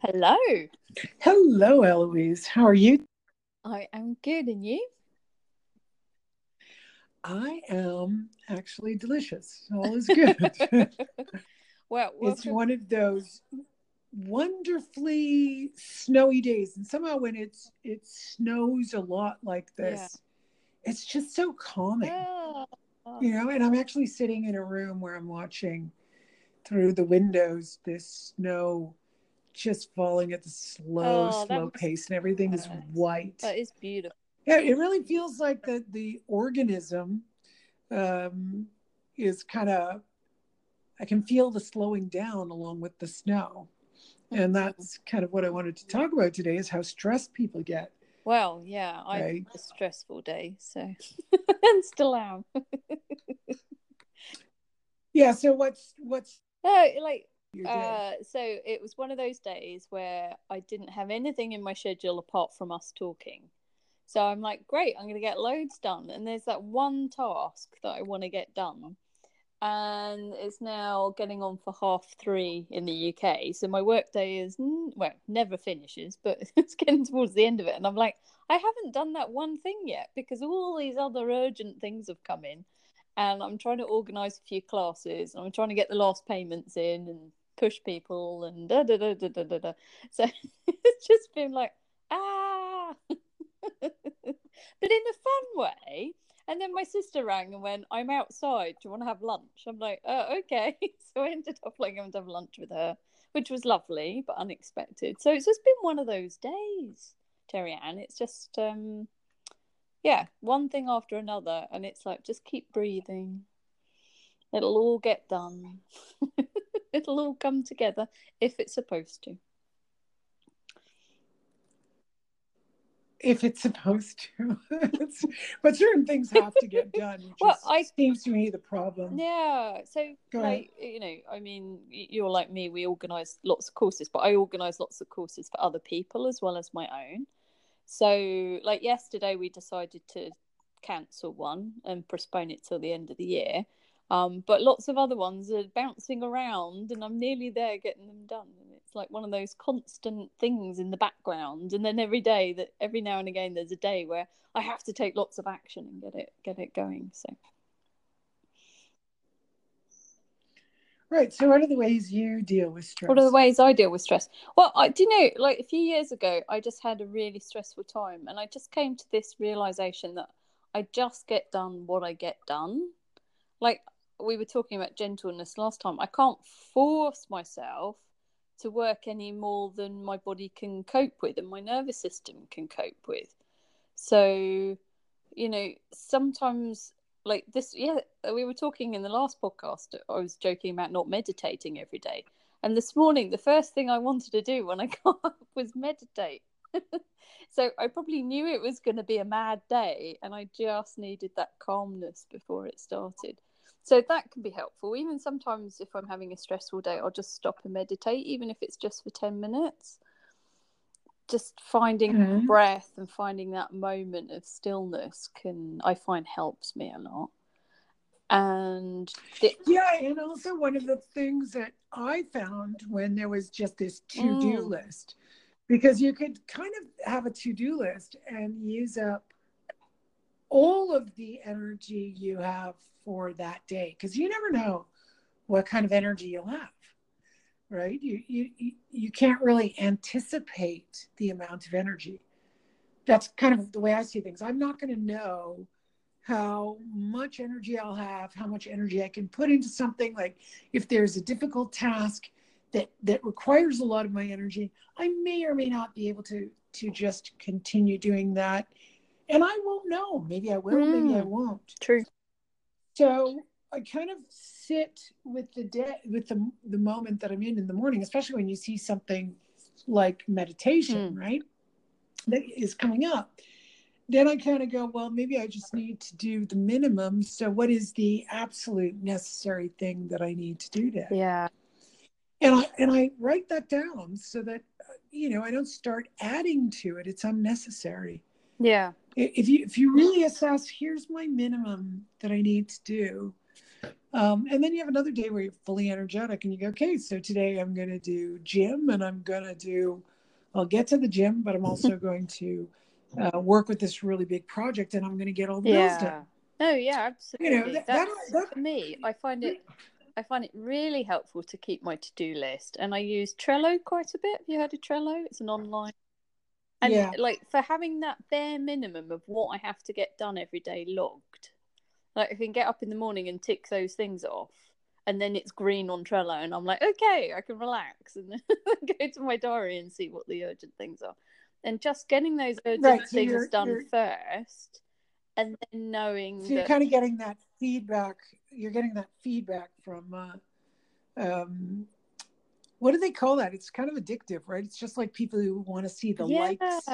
Hello. Hello, Eloise. How are you? I am good, and you? I am actually delicious. All is good. well, it's one of those wonderfully snowy days, and somehow when it's it snows a lot like this, it's just so calming, Ah, you know. And I'm actually sitting in a room where I'm watching through the windows this snow just falling at the slow, Oh, slow pace, and everything is white. that is beautiful. Yeah, it really feels like the the organism um, is kind of. I can feel the slowing down along with the snow, and that's kind of what I wanted to talk about today: is how stressed people get. Well, yeah, I Right. had a stressful day, so and still am. Yeah. So what's what's no, like? Uh, so it was one of those days where I didn't have anything in my schedule apart from us talking. So I'm like, great, I'm going to get loads done. And there's that one task that I want to get done. And it's now getting on for half three in the UK. So my workday is, well, never finishes, but it's getting towards the end of it. And I'm like, I haven't done that one thing yet because all these other urgent things have come in. And I'm trying to organize a few classes. And I'm trying to get the last payments in and push people and da da da da da da. da. So it's just been like, ah. but in a fun way. And then my sister rang and went, I'm outside. Do you want to have lunch? I'm like, oh, okay. So I ended up like going to have lunch with her, which was lovely but unexpected. So it's just been one of those days, Terry Ann. It's just, um, yeah, one thing after another. And it's like, just keep breathing. It'll all get done. It'll all come together if it's supposed to. if it's supposed to, but certain things have to get done. Which Well, is, I- seems to me the problem. Yeah. So, like, you know, I mean, you're like me, we organise lots of courses, but I organise lots of courses for other people as well as my own. So, like, yesterday we decided to cancel one and postpone it till the end of the year. Um, but lots of other ones are bouncing around, and I'm nearly there getting them done. And it's like one of those constant things in the background. And then every day that every now and again, there's a day where I have to take lots of action and get it get it going. So. Right. So, what are the ways you deal with stress? What are the ways I deal with stress? Well, I do you know, like a few years ago, I just had a really stressful time, and I just came to this realization that I just get done what I get done. Like we were talking about gentleness last time, I can't force myself to work any more than my body can cope with and my nervous system can cope with. So, you know, sometimes like this yeah we were talking in the last podcast i was joking about not meditating every day. And this morning the first thing i wanted to do when i got up was meditate. So i probably knew it was going to be a mad day and i just needed that calmness before it started so that can be helpful even sometimes if i'm having a stressful day i'll just stop and meditate even if it's just for 10 minutes just finding Mhm. breath and finding that moment of stillness can i find helps me a lot and the, Yeah, and also one of the things that I found when there was just this to do Mm. list, because you could kind of have a to do list and use up all of the energy you have for that day, because you never know what kind of energy you'll have, right? You, you you can't really anticipate the amount of energy. That's kind of the way I see things. I'm not going to know how much energy I'll have, how much energy I can put into something. Like if there's a difficult task that that requires a lot of my energy, I may or may not be able to to just continue doing that. And I won't know. Maybe I will, maybe I Mm. won't. true So I kind of sit with the day with the the moment that I'm in in the morning, especially when you see something like meditation, right? That is coming up. Then I kind of go, well, maybe I just need to do the minimum. So what is the absolute necessary thing that I need to do today? yeah And I and I write that down so that uh, you know I don't start adding to it. It's unnecessary yeah if you if you really assess here's my minimum that i need to do Um, and then you have another day where you're fully energetic and you go, okay, so today I'm going to do gym and I'm going to do, I'll get to the gym, but I'm also going to uh, work with this really big project and I'm going to get all the bills yeah. done. No, yeah, absolutely. You know, that- That's that- that- for me. I find it. I find it really helpful to keep my to-do list, and I use Trello quite a bit. Have you heard of Trello? It's an online, and Yeah. like for having that bare minimum of what I have to get done every day logged. Like I can get up in the morning and tick those things off, and then it's green on Trello, and I'm like, okay, I can relax and go to my diary and see what the urgent things are, and just getting those urgent Right, so things you're- done you're- first, and then knowing So you're that kind of getting that feedback. You're getting that feedback from, uh, um, what do they call that? It's kind of addictive, right? It's just like people who want to see the likes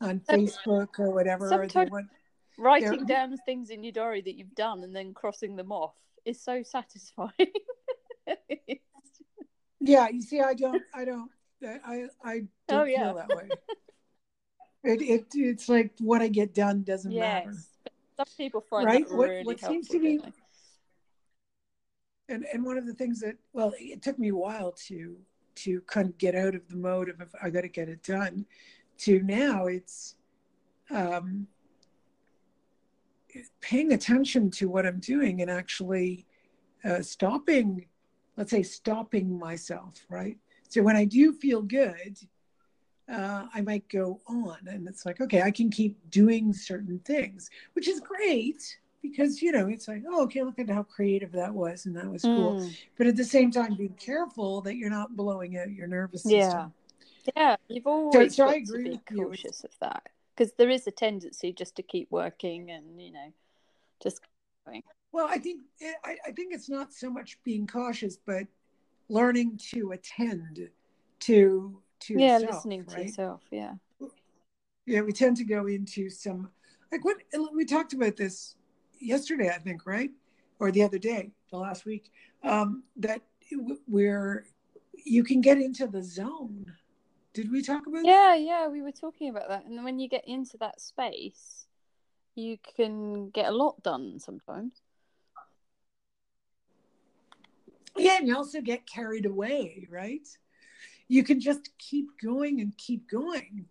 on Facebook or whatever. Or they want, writing down things in your diary that you've done and then crossing them off is so satisfying. yeah, you see, I don't, I don't, I, I don't Oh, yeah. feel that way. It, it, it's like what I get done doesn't matter. Some people find Right? What- really what helpful. seems to be- and and one of the things that well it took me a while to to kind of get out of the mode of i got to get it done to now it's um paying attention to what i'm doing and actually uh, stopping let's say stopping myself right? So when i do feel good uh, i might go on and it's like okay i can keep doing certain things which is great because you know it's like oh okay look at how creative that was and that was cool Mm. but at the same time being careful that you're not blowing out your nervous system Yeah. Yeah, you've always so got I to be you. cautious of that because there is a tendency just to keep working and you know just well i think I, I think it's not so much being cautious but learning to attend to to yeah yourself, listening to right? yourself. Yeah. yeah we tend to go into some like what we talked about this yesterday i think right or the other day the last week um that we're you can get into the zone did we talk about that? Yeah, yeah, we were talking about that. And when you get into that space, you can get a lot done sometimes. yeah and you also get carried away right you can just keep going and keep going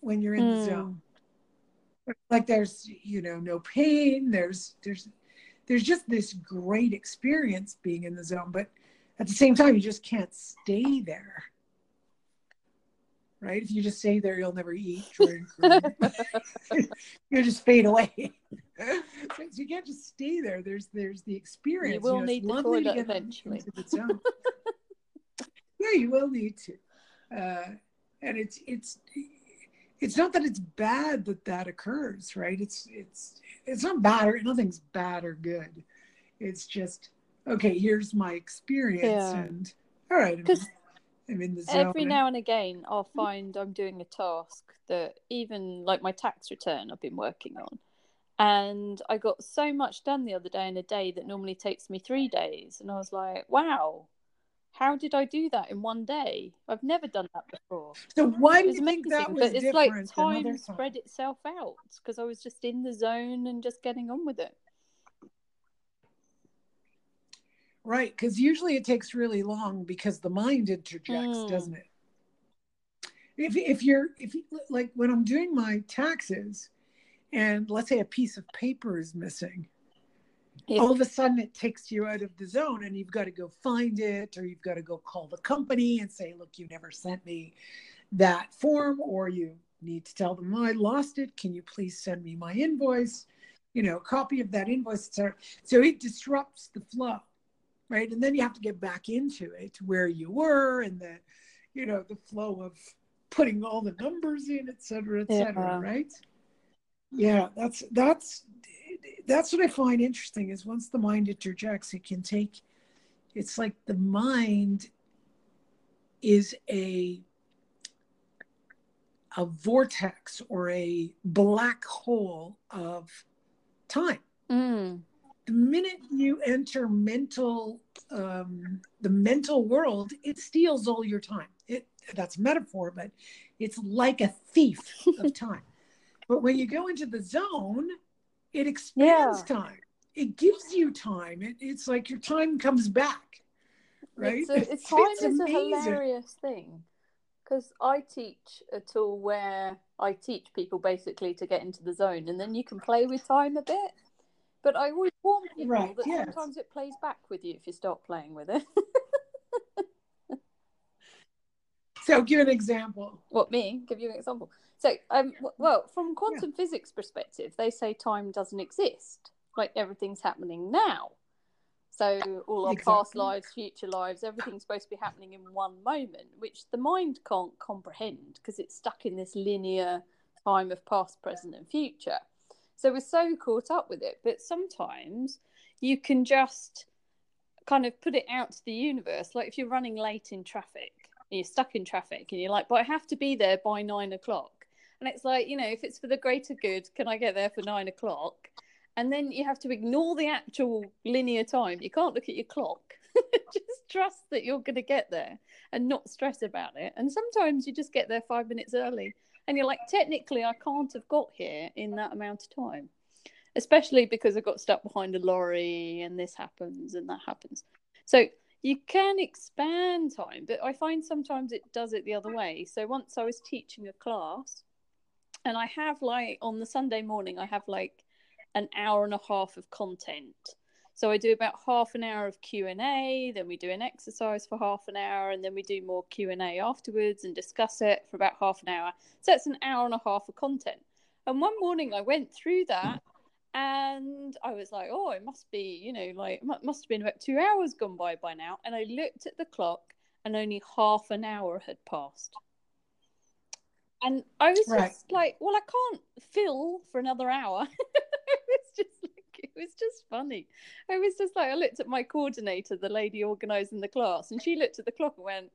when you're in the Mm. zone like there's you know no pain. There's there's there's just this great experience being in the zone but at the same time you just can't stay there. Right? If you just stay there you'll never eat drink you'll just fade away. So you can't just stay there. There's there's the experience. You will know, need the to toilet get eventually. the zone. yeah you will need to. Uh, and it's it's it's not that it's bad that that occurs right it's it's it's not bad or nothing's bad or good it's just okay here's my experience Yeah. and all right I'm, I'm in the zone Every now and again, I'll find I'm doing a task that even like my tax return I've been working on. And I got so much done the other day in a day that normally takes me three days. And I was like, wow, how did I do that in one day? I've never done that before. so why do you think that was but it's different like time spread itself out because I was just in the zone and just getting on with it. Right, because usually it takes really long because the mind interjects, Mm. doesn't it? If if you're if you, like when I'm doing my taxes, and let's say a piece of paper is missing, Yeah. all of a sudden it takes you out of the zone, and you've got to go find it, or you've got to go call the company and say, "Look, you never sent me that form," or you need to tell them, "Oh, "I lost it. Can you please send me my invoice?" You know, a copy of that invoice. So so it disrupts the flow right and then you have to get back into it where you were and the you know the flow of putting all the numbers in et cetera et cetera Yeah. right yeah that's that's that's what i find interesting is once the mind interjects it can take it's like the mind is a a vortex or a black hole of time. Mm. the minute you enter mental um, the mental world it steals all your time. It that's metaphor but it's like a thief of time. But when you go into the zone it expands time it gives you time. It, it's like your time comes back, right? It's, a, it's time it's is a hilarious thing because I teach a tool where I teach people basically to get into the zone, and then you can play with time a bit. But I always warn people right, that yes. sometimes it plays back with you if you start playing with it. so, give an example. What me? Give you an example. So, um, well, from quantum yeah. physics perspective, they say time doesn't exist. Like everything's happening now. So all our exactly. past lives, future lives, everything's supposed to be happening in one moment, which the mind can't comprehend because it's stuck in this linear time of past, present, and future. So we're so caught up with it. But sometimes you can just kind of put it out to the universe. Like if you're running late in traffic and you're stuck in traffic and you're like, but I have to be there by nine o'clock. And it's like, you know, if it's for the greater good, can I get there for nine o'clock? And then you have to ignore the actual linear time. You can't look at your clock. just trust that you're going to get there and not stress about it. And sometimes you just get there five minutes early and you're like, technically, I can't have got here in that amount of time, especially because I got stuck behind a lorry and this happens and that happens. So you can expand time, but I find sometimes it does it the other way. So once I was teaching a class, and I have like on the Sunday morning, I have like an hour and a half of content so I do about half an hour of Q and A, then we do an exercise for half an hour, and then we do more Q and A afterwards and discuss it for about half an hour. So it's an hour and a half of content. And one morning I went through that, and I was like, "Oh, it must be, you know, like must have been about two hours gone by by now." And I looked at the clock, and only half an hour had passed. And I was right. just like, "Well, I can't fill for another hour." it's just it was just funny. I was just like, I looked at my coordinator, the lady organising the class, and she looked at the clock and went,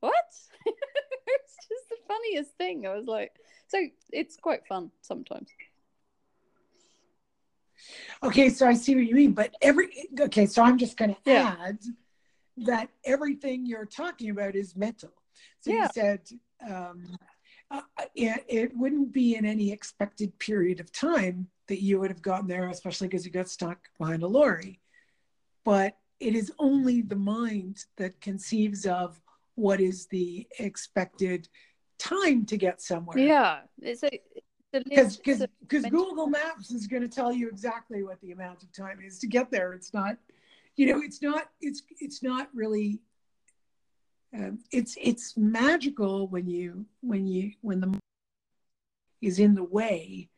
What? it's just the funniest thing. I was like, So it's quite fun sometimes. Okay, so I see what you mean, but every okay, so I'm just going to yeah. add that everything you're talking about is mental. So yeah. you said um, uh, it, it wouldn't be in any expected period of time that you would have gotten there, especially because you got stuck behind a lorry. But it is only the mind that conceives of what is the expected time to get somewhere. Yeah, it's a because Google Maps is going to tell you exactly what the amount of time is to get there. It's not, you know, it's not it's it's not really. Um, it's it's magical when you when you when the is in the way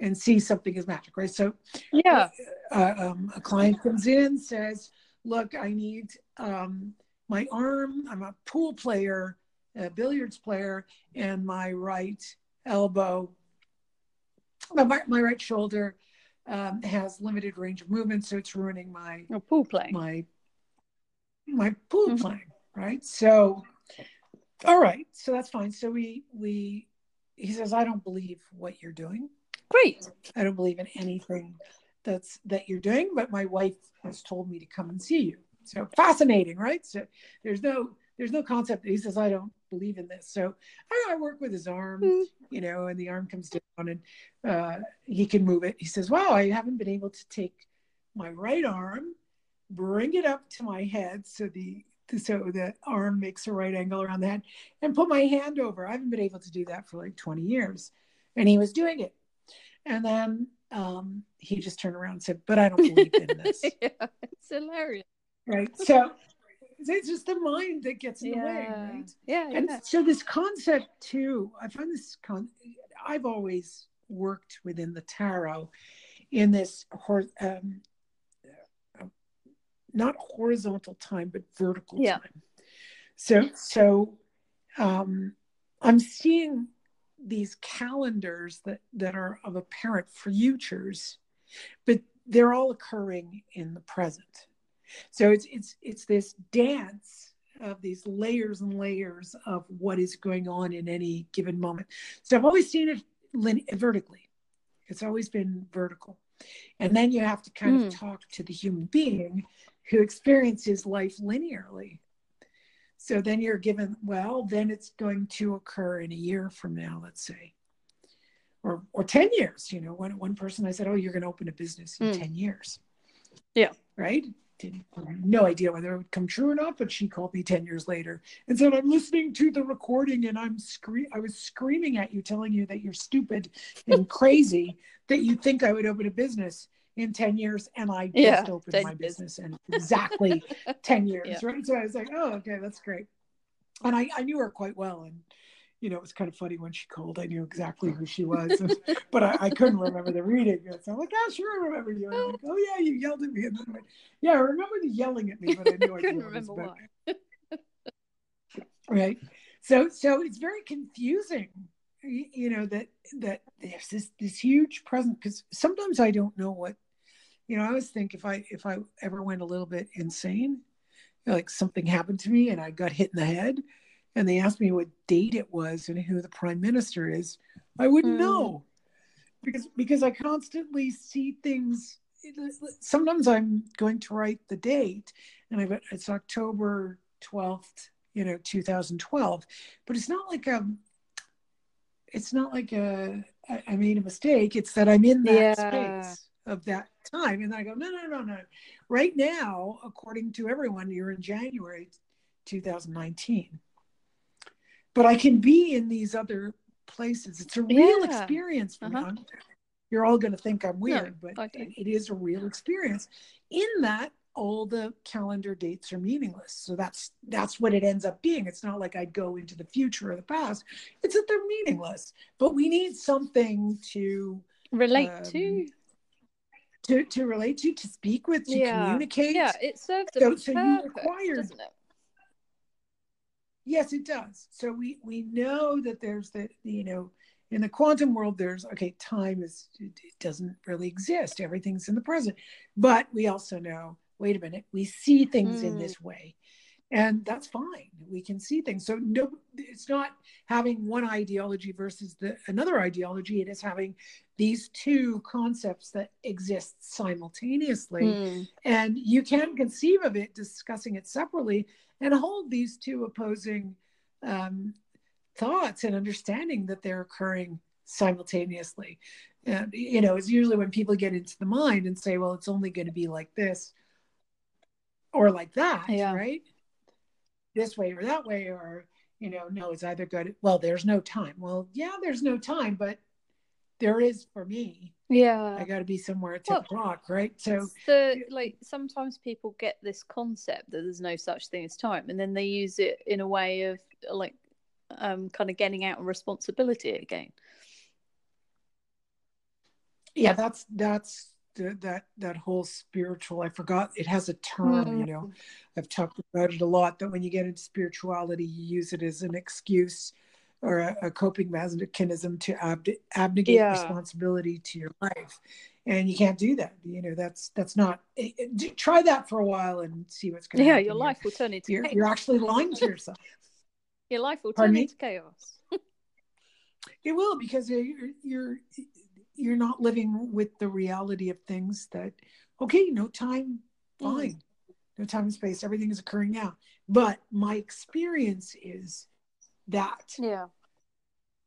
and see something as magic, right? So, yeah, uh, um, a client comes in, says, "Look, I need um, my arm. I'm a pool player, a billiards player, and my right elbow, my, my right shoulder um, has limited range of movement, so it's ruining my pool playing. My my pool mm-hmm. playing, right? So, all right, so that's fine. So we we he says, I don't believe what you're doing. Great. I don't believe in anything that's that you're doing, but my wife has told me to come and see you. So fascinating, right? So there's no there's no concept. He says I don't believe in this. So I, I work with his arm, mm. you know, and the arm comes down and uh, he can move it. He says, "Wow, I haven't been able to take my right arm, bring it up to my head, so the so the arm makes a right angle around that and put my hand over. I haven't been able to do that for like 20 years." And he was doing it. And then um, he just turned around and said, But I don't believe in this. yeah, it's hilarious. Right. So it's just the mind that gets in yeah. the way, right? Yeah. And yeah. so this concept too, I find this con I've always worked within the tarot in this um, not horizontal time, but vertical yeah. time. So so um, I'm seeing these calendars that that are of apparent futures but they're all occurring in the present so it's it's it's this dance of these layers and layers of what is going on in any given moment so i've always seen it lin- vertically it's always been vertical and then you have to kind mm. of hmm. talk to the human being who experiences life linearly so then you're given, well, then it's going to occur in a year from now, let's say, or or 10 years. You know, one one person I said, Oh, you're going to open a business in mm. 10 years. Yeah. Right? Didn't no idea whether it would come true or not, but she called me 10 years later and said, I'm listening to the recording and I'm scre- I was screaming at you, telling you that you're stupid and crazy, that you think I would open a business in 10 years. And I just Yeah, opened my business in exactly 10 years. Yeah. Right. So I was like, oh, okay, that's great. And I, I knew her quite well. And, you know, it was kind of funny when she called. I knew exactly who she was, and- but I, I couldn't remember the reading. So I'm like, yeah, sure, I remember you. And I'm like, oh yeah, you yelled at me. And then went, yeah, I remember the yelling at me, but I knew I couldn't remember why. Right. So so it's very confusing, you know, that that there's this this huge present because sometimes I don't know what, you know, I always think if I if I ever went a little bit insane, like something happened to me and I got hit in the head, and they asked me what date it was and who the prime minister is, I wouldn't Mm. know because because I constantly see things. Sometimes I'm going to write the date, and I've, it's October twelfth, you know, 2012, but it's not like a. It's not like a I made a mistake. It's that I'm in that Yeah. space of that time, and then I go, no, no, no, no. Right now, according to everyone, you're in January 2019 but I can be in these other places. It's a real Yeah. experience for Uh-huh. me. You're all going to think I'm weird, No, but it, it is a real experience. In that, all the calendar dates are meaningless. So that's that's what it ends up being. It's not like I'd go into the future or the past. It's that they're meaningless. But we need something to Relate Um, to. To to relate to, to speak with, to Yeah. communicate. Yeah, it serves a So- so you purpose, required- doesn't it? Yes, it does. So we we know that there's the you know in the quantum world there's okay time is it doesn't really exist. Everything's in the present. But we also know wait a minute, we see things in Mm. this way. And that's fine. We can see things. So no it's not having one ideology versus the another ideology. It is having these two concepts that exist simultaneously Mm. and you can conceive of it discussing it separately and hold these two opposing um, thoughts and understanding that they're occurring simultaneously and you know it's usually when people get into the mind and say well it's only going to be like this or like that Yeah. right this way or that way or you know no it's either good well there's no time well yeah there's no time but there is for me Yeah. i got to be somewhere at 10 Well, o'clock right so the like sometimes people get this concept that there's no such thing as time and then they use it in a way of like um kind of getting out of responsibility again. yeah that's that's that that whole spiritual i forgot it has a term you know mm-hmm. i've talked about it a lot that when you get into spirituality you use it as an excuse or a, a coping mechanism to ab- abnegate Yeah. responsibility to your life and you can't do that you know that's that's not it, it- try that for a while and see what's going to Yeah, happen your life will turn into you're, chaos. you're actually lying to yourself Your life will Pardon turn me? into chaos. It will because you're you're you're not living with the reality of things that okay, no time, Mm. fine, no time and space, everything is occurring now. But my experience is that Yeah.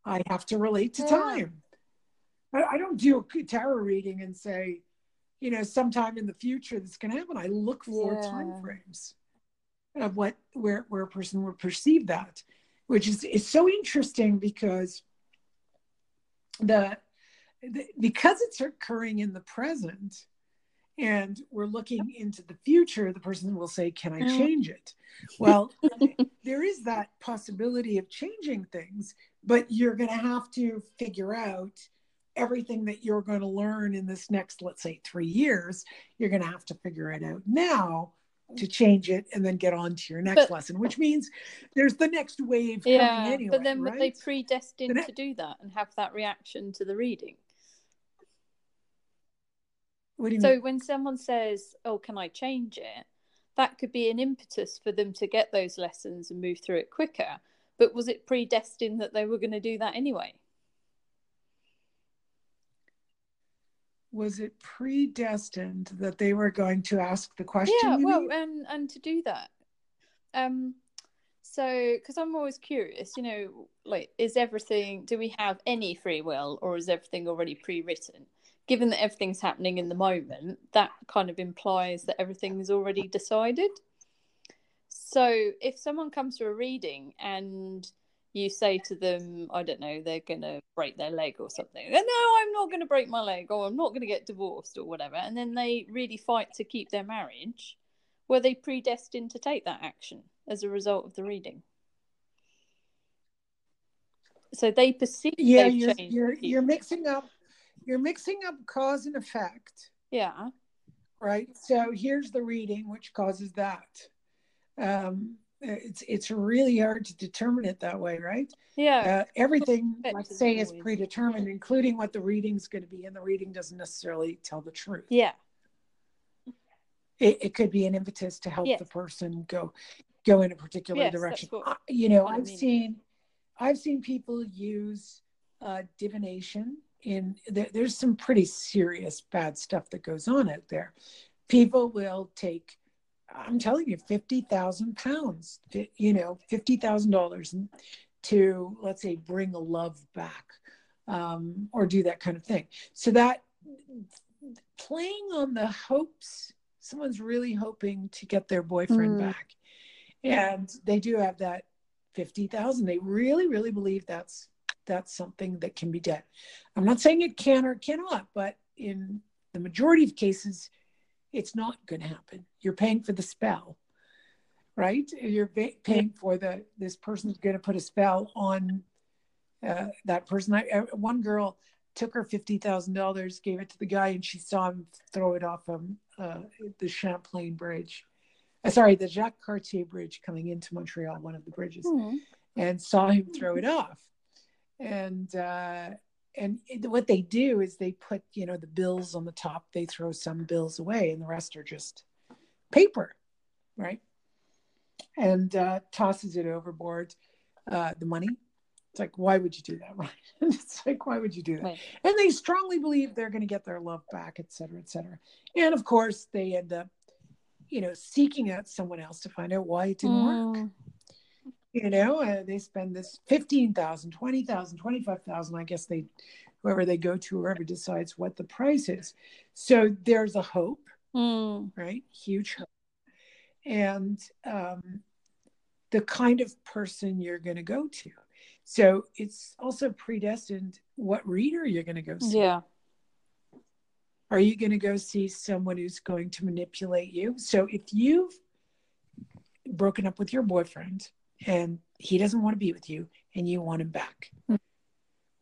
I have to relate to Yeah. time. I, I don't do a tarot reading and say, you know, sometime in the future this can happen. I look for Yeah. time frames of what where where a person would perceive that, which is is so interesting because the because it's occurring in the present and we're looking into the future, the person will say, Can I Mm. change it? Well, there is that possibility of changing things, but you're going to have to figure out everything that you're going to learn in this next, let's say, three years. You're going to have to figure it out now to change it and then get on to your next But- lesson, which means there's the next wave coming anyway. but then were they predestined The ne- to do that and have that reaction to the reading? What do you So mean? when someone says, "Oh, can I change it?" that could be an impetus for them to get those lessons and move through it quicker. But was it predestined that they were going to do that anyway? Was it predestined that they were going to ask the question? yeah, well, mean? and and to do that, um, so because I'm always curious, you know, like is everything? Do we have any free will, or is everything already pre-written? Given that everything's happening in the moment, that kind of implies that everything is already decided. So if someone comes to a reading and you say to them, I don't know, they're going to break their leg or something. no, I'm not going to break my leg or I'm not going to get divorced or whatever. And then they really fight to keep their marriage. Were they predestined to take that action as a result of the reading? So they perceive yeah, you're, you're, you're mixing up you're mixing up cause and effect. Yeah. Right. So here's the reading which causes that. Um, it's it's really hard to determine it that way, right? Yeah. Uh, everything, let's say, is predetermined, including what the reading's going to be, and the reading doesn't necessarily tell the truth. Yeah. It, it could be an impetus to help yes. the person go go in a particular yes, direction. What, you know, I've I mean. seen I've seen people use uh, divination in there, there's some pretty serious bad stuff that goes on out there. People will take I'm telling you, fifty thousand pounds, you know, fifty thousand dollars to let's say bring a love back, um, or do that kind of thing. So that playing on the hopes, someone's really hoping to get their boyfriend mm. back, and they do have that fifty thousand. They really, really believe that's that's something that can be done. I'm not saying it can or cannot, but in the majority of cases, it's not going to happen. You're paying for the spell, right? You're paying for the this person's going to put a spell on uh, that person. I, uh, one girl took her fifty thousand dollars, gave it to the guy, and she saw him throw it off um, uh, the Champlain Bridge. Uh, sorry, the Jacques Cartier Bridge coming into Montreal, one of the bridges, mm-hmm. and saw him throw it off. And uh, and what they do is they put you know the bills on the top they throw some bills away and the rest are just paper right? And uh, tosses it overboard uh, the money. It's like why would you do that right? It's like why would you do that? Right. and they strongly believe they're going to get their love back et cetera et cetera. And of course they end up you know seeking out someone else to find out why it didn't mm. work you know uh, they spend this 15000 20000 25000 i guess they whoever they go to whoever decides what the price is. So there's a hope mm. right? Huge hope. And um, the kind of person you're going to go to. So it's also predestined what reader you're going to go see. Yeah. Are you going to go see someone who's going to manipulate you? So if you've broken up with your boyfriend and he doesn't want to be with you and you want him back. Mm-hmm.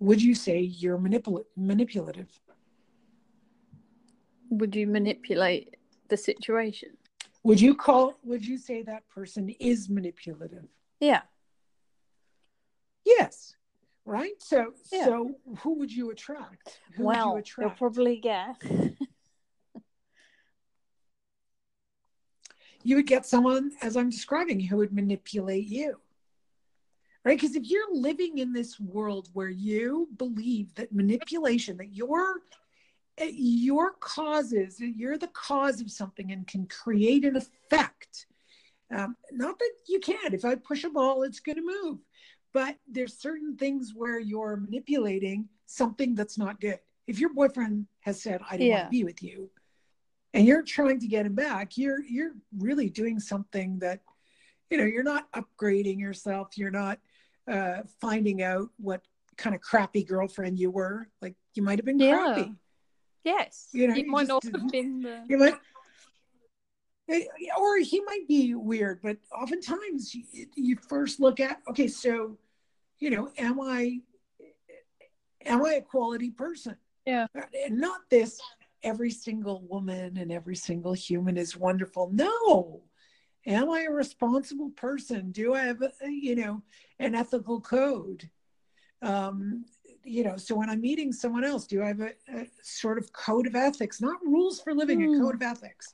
would you say you're manipul- manipulative? Would you manipulate the situation? Would you call would you say that person is manipulative? Yeah. Yes right? So yeah. so who would you attract? Who well would you attract? you'll probably get you would get someone, as I'm describing, who would manipulate you. Right? Because if you're living in this world where you believe that manipulation, that your your causes, you're the cause of something and can create an effect. Um, not that you can't. If I push a ball, it's going to move. But there's certain things where you're manipulating something that's not good. If your boyfriend has said, "I don't yeah. want to be with you," and you're trying to get him back you're you're really doing something that you know you're not upgrading yourself you're not uh, finding out what kind of crappy girlfriend you were. Like you might have been yeah. crappy. Yes. You know you might not have been the you might or he might be weird but oftentimes you, you first look at okay so you know am i am i a quality person? Yeah. And not this every single woman and every single human is wonderful. No. Am I a responsible person? Do I have, a, you know, an ethical code? Um, you know, so when I'm meeting someone else, do I have a, a sort of code of ethics? Not rules for living, mm. a code of ethics.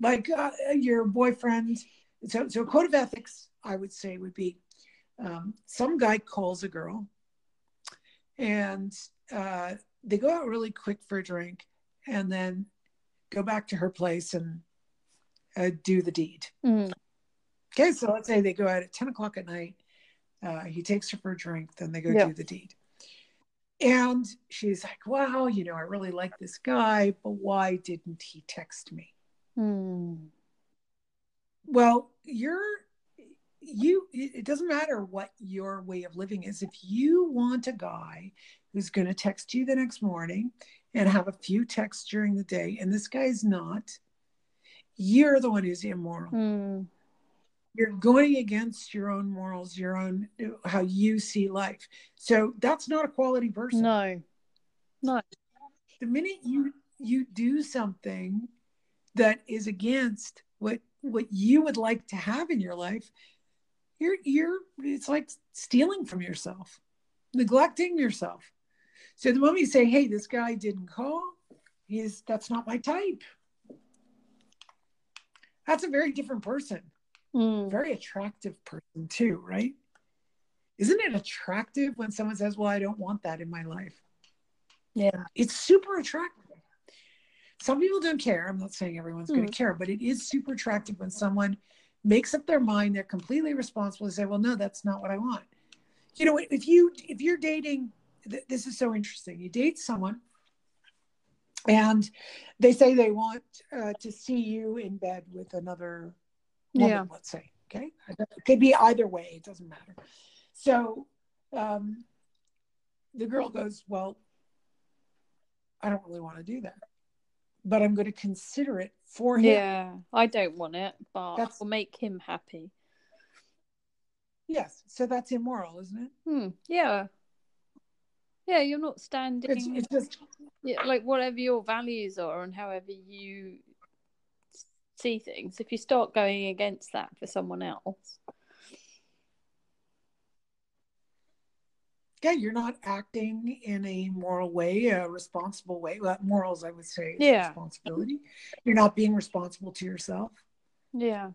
Like uh, your boyfriend. So, so code of ethics, I would say, would be um, some guy calls a girl and uh, they go out really quick for a drink and then go back to her place and uh, do the deed. Mm. Okay, so let's say they go out at 10 o'clock at night. Uh, he takes her for a drink, then they go do the deed. And she's like, wow, you know, I really like this guy, but why didn't he text me? Hmm. Well, you're you it doesn't matter what your way of living is if you want a guy who's going to text you the next morning and have a few texts during the day and this guy's not you're the one who's immoral Hmm. you're going against your own morals your own how you see life so that's not a quality person No. No. the minute you you do something that is against what what you would like to have in your life you're you're it's like stealing from yourself neglecting yourself so the moment you say hey this guy didn't call he's that's not my type. That's a very different person. Hmm. very attractive person too right? Isn't it attractive when someone says well i don't want that in my life? Yeah. it's super attractive. Some people don't care. I'm not saying everyone's going Mm. to care but it is super attractive when someone makes up their mind they're completely responsible and say well no that's not what i want. You know if you if you're dating th- this is so interesting you date someone and they say they want uh, to see you in bed with another woman, Yeah. let's say. Okay. It could be either way, it doesn't matter. So um, the girl goes, Well, I don't really want to do that, but I'm going to consider it for him. Yeah. I don't want it, but That's- I'll make him happy. Yes. So that's immoral, isn't it? Hmm. Yeah. Yeah, you're not standing It's, it's just, yeah, like whatever your values are and however you see things. If you start going against that for someone else, yeah, you're not acting in a moral way, a responsible way. Well, morals, I would say, is Yeah. responsibility. You're not being responsible to yourself. yeah,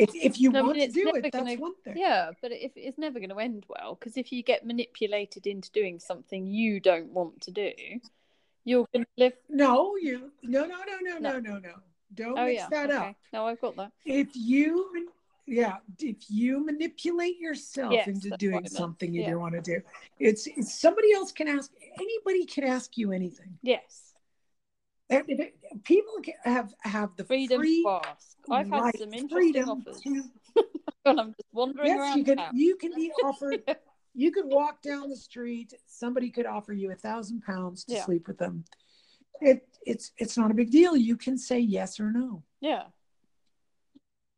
If, if you No, want to do it, that's one thing. yeah, but if it's never going to end well, because if you get manipulated into doing something you don't want to do, you're going to live. No, you no no no no No. no no. Don't Oh mix yeah, that okay. up. No, I've got that. If you yeah, if you manipulate yourself Yes, into doing something you Yeah. don't want to do, it's, it's somebody else can ask anybody can ask you anything. Yes, And if it- People have have the freedom free to ask. I've had right, some interesting offers, to- and I'm just wandering yes, around. you can town. you can be offered you could walk down the street somebody could offer you a thousand pounds to Yeah. sleep with them it it's it's not a big deal you can say yes or no yeah,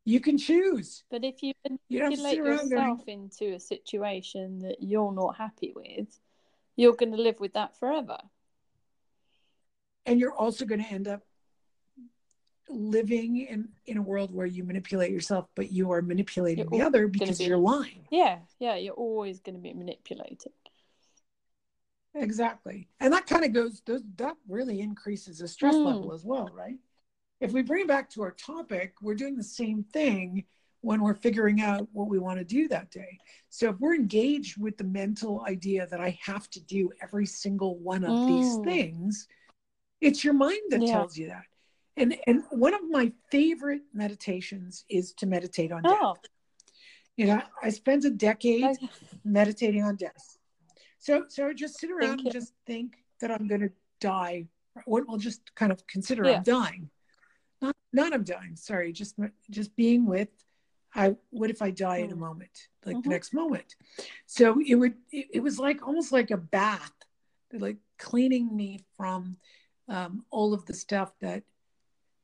you can choose but if you you manipulate around yourself into a situation that you're not happy with, you're going to live with that forever. And you're also going to end up living in in a world where you manipulate yourself but you are manipulating You're the other because be- you're lying Yeah, yeah, you're always going to be manipulated. exactly and that kind of goes those, that really increases the stress Mm. level as well right if we bring it back to our topic we're doing the same thing when we're figuring out what we want to do that day so if we're engaged with the mental idea that i have to do every single one of these Mm. things it's your mind that Yeah. tells you that and and one of my favorite meditations is to meditate on death Oh, you know i spent a decade okay. meditating on death. So so I just sit around Thinking. and just think that I'm going to die. Or we'll just kind of consider Yeah. I'm dying. Not not I'm dying. Sorry, just just being with. I what if I die in a Mm. moment, like Mhm. the next moment. So it would it, it was like almost like a bath, like cleaning me from um, all of the stuff that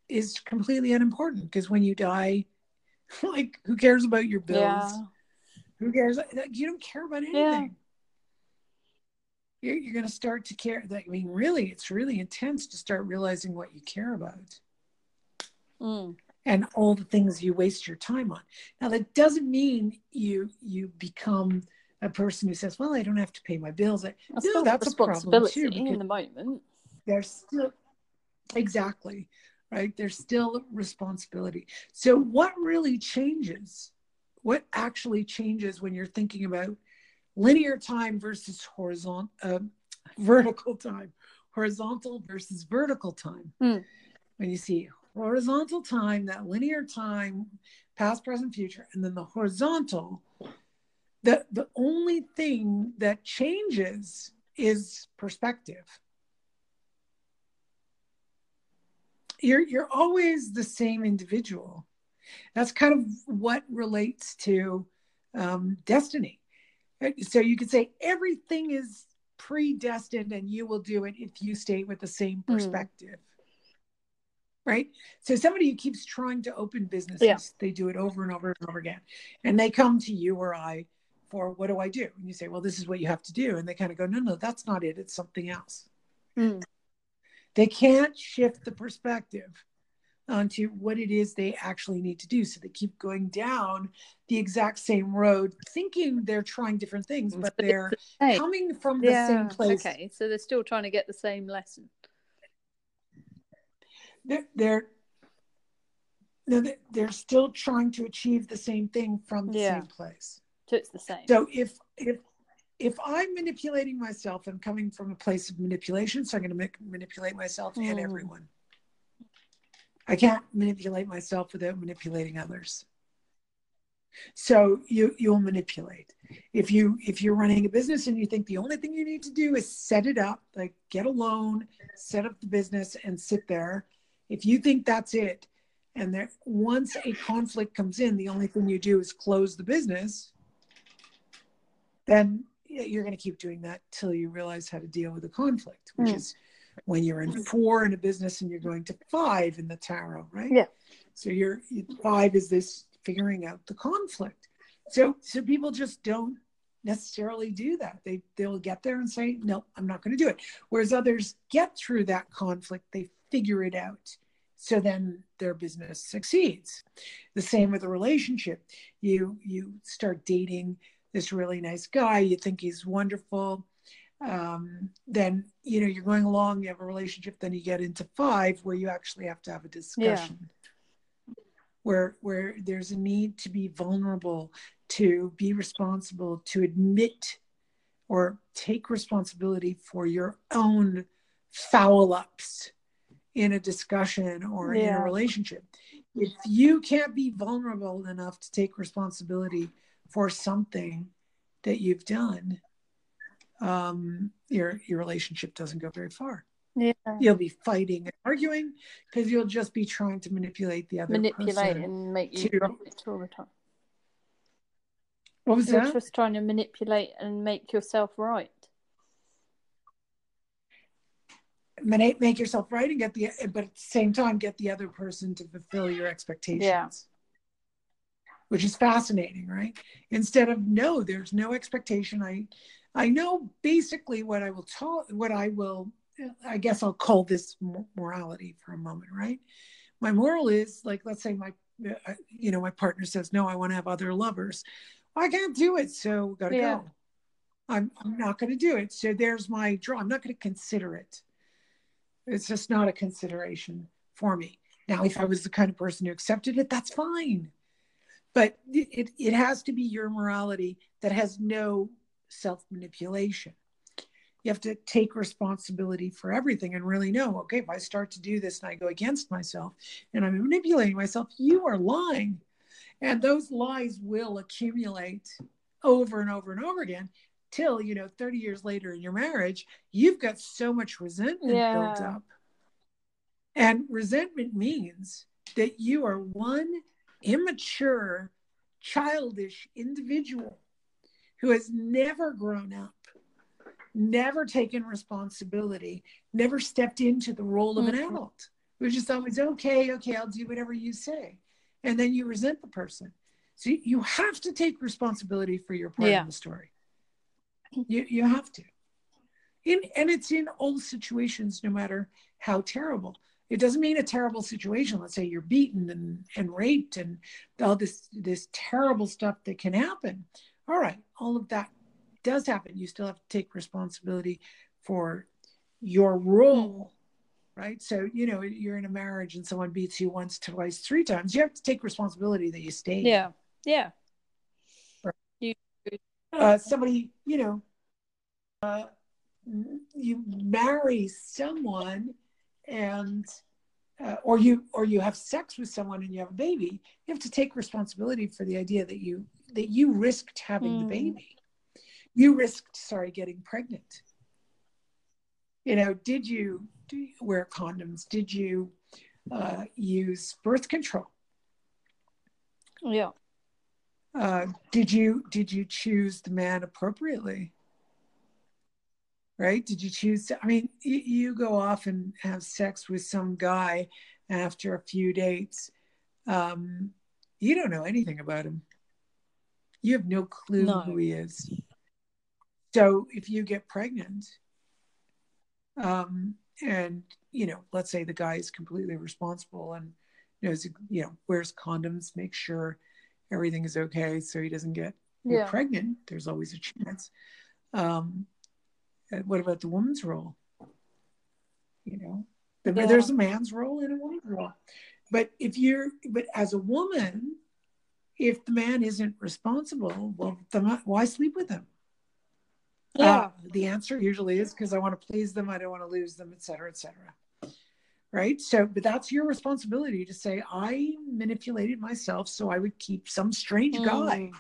is completely unimportant. Because when you die, like who cares about your bills? Yeah, Who cares? Like, You don't care about anything. Yeah. You're, you're going to start to care. Like, I mean, really, it's really intense to start realizing what you care about Mm. and all the things you waste your time on. Now, that doesn't mean you you become a person who says, "Well, I don't have to pay my bills." I, That's no, that's a problem too. In the moment. There's still exactly right there's still responsibility so what really changes what actually changes when you're thinking about linear time versus horizontal uh, vertical time horizontal versus vertical time Hmm. when you see horizontal time that linear time past present future and then the horizontal the the only thing that changes is perspective. You're you're always the same individual. That's kind of what relates to um, destiny. So you could say everything is predestined, and you will do it if you stay with the same hmm. perspective. Mm right? So somebody who keeps trying to open businesses, yeah. they do it over and over and over again. And they come to you or I for what do I do? And you say, well, this is what you have to do. And they kind of go, no, no, that's not it. It's something else. Mm. They can't shift the perspective onto what it is they actually need to do. So they keep going down the exact same road, thinking they're trying different things, but they're coming from the yeah. same place. Okay. So they're still trying to get the same lesson they're they're they're still trying to achieve the same thing from the yeah. same place. So it's the same. So if if if I'm manipulating myself, I'm coming from a place of manipulation, so I'm going to manipulate myself mm. and everyone. I can't manipulate myself without manipulating others. So you you'll manipulate. If you if you're running a business and you think the only thing you need to do is set it up, like get a loan, set up the business, and sit there if you think that's it, and there once a conflict comes in, the only thing you do is close the business, then you're going to keep doing that till you realize how to deal with the conflict, which mm. is when you're in four in a business and you're going to five in the tarot, right? Yeah. So you're five is this figuring out the conflict. So so people just don't necessarily do that. They they'll get there and say, no, I'm not going to do it. Whereas others get through that conflict, they figure it out. So then their business succeeds. The same with a relationship. You you start dating this really nice guy, you think he's wonderful. Um, then you know you're going along, you have a relationship, then you get into five where you actually have to have a discussion. Yeah where where there's a need to be vulnerable to be responsible to admit or take responsibility for your own foul ups in a discussion or yeah. in a relationship. If you can't be vulnerable enough to take responsibility for something that you've done, um, your your relationship doesn't go very far. Yeah. You'll be fighting and arguing because you'll just be trying to manipulate the other manipulate and make you to... all the time. What was You're that? Just trying to manipulate and make yourself right. make yourself right and get the but at the same time get the other person to fulfill your expectations yeah. Which is fascinating right? Instead of no there's no expectation. I i know basically what i will talk what i will i guess i'll call this morality for a moment right? My moral is like let's say my uh, you know my partner says no i want to have other lovers. I can't do it so gotta yeah. go. I'm i'm not going to do it. So there's my draw. I'm not going to consider it. It's just not a consideration for me. Now, if I was the kind of person who accepted it, that's fine. But it, it has to be your morality that has no self manipulation. You have to take responsibility for everything and really know okay, if I start to do this and I go against myself and I'm manipulating myself, you are lying. And those lies will accumulate over and over and over again till you know 30 years later in your marriage you've got so much resentment yeah. built up and resentment means that you are one immature childish individual who has never grown up never taken responsibility never stepped into the role of an mm-hmm. adult which is always okay okay i'll do whatever you say and then you resent the person so you have to take responsibility for your part yeah. in the story you, you have to. In, and it's in all situations, no matter how terrible. It doesn't mean a terrible situation. Let's say you're beaten and, and raped and all this this terrible stuff that can happen. All right, all of that does happen. You still have to take responsibility for your role, right? So, you know, you're in a marriage and someone beats you once, twice, three times. You have to take responsibility that you stayed. Yeah. Yeah uh, somebody, you know, uh, you marry someone and uh, or you or you have sex with someone and you have a baby you have to take responsibility for the idea that you that you risked having mm. the baby you risked sorry getting pregnant you know, did you, do you wear condoms? Did you uh, use birth control? Yeah. Uh, did you did you choose the man appropriately? Right? Did you choose to? I mean, you, go off and have sex with some guy after a few dates. Um, you don't know anything about him. You have no clue No. who he is. So if you get pregnant, um, and you know, let's say the guy is completely responsible and knows, you know, wears condoms, makes sure everything is okay, so he doesn't get Yeah. pregnant. There's always a chance. Um, what about the woman's role? You know, the- Yeah. there's a man's role and a woman's role. But if you're, but as a woman, if the man isn't responsible, well, then why sleep with him? Yeah. Uh, the answer usually is because I want to please them, I don't want to lose them, et cetera, et cetera. Right. So, but that's your responsibility to say, I manipulated myself so I would keep some strange guy. Mm.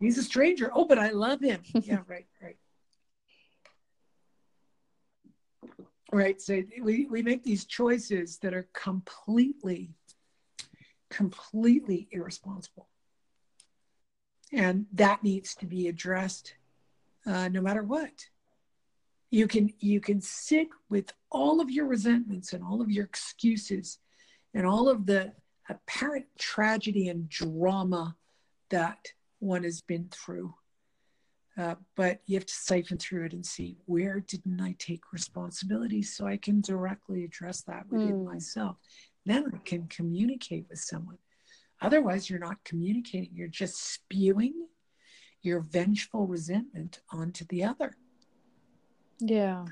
He's a stranger. Oh, but I love him. yeah, right, right. Right. So we, we make these choices that are completely, completely irresponsible. And that needs to be addressed uh, no matter what. You can you can sit with all of your resentments and all of your excuses and all of the apparent tragedy and drama that one has been through. Uh, but you have to siphon through it and see where didn't I take responsibility so I can directly address that within Mm. myself. Then I can communicate with someone. Otherwise, you're not communicating, you're just spewing your vengeful resentment onto the other. Yeah.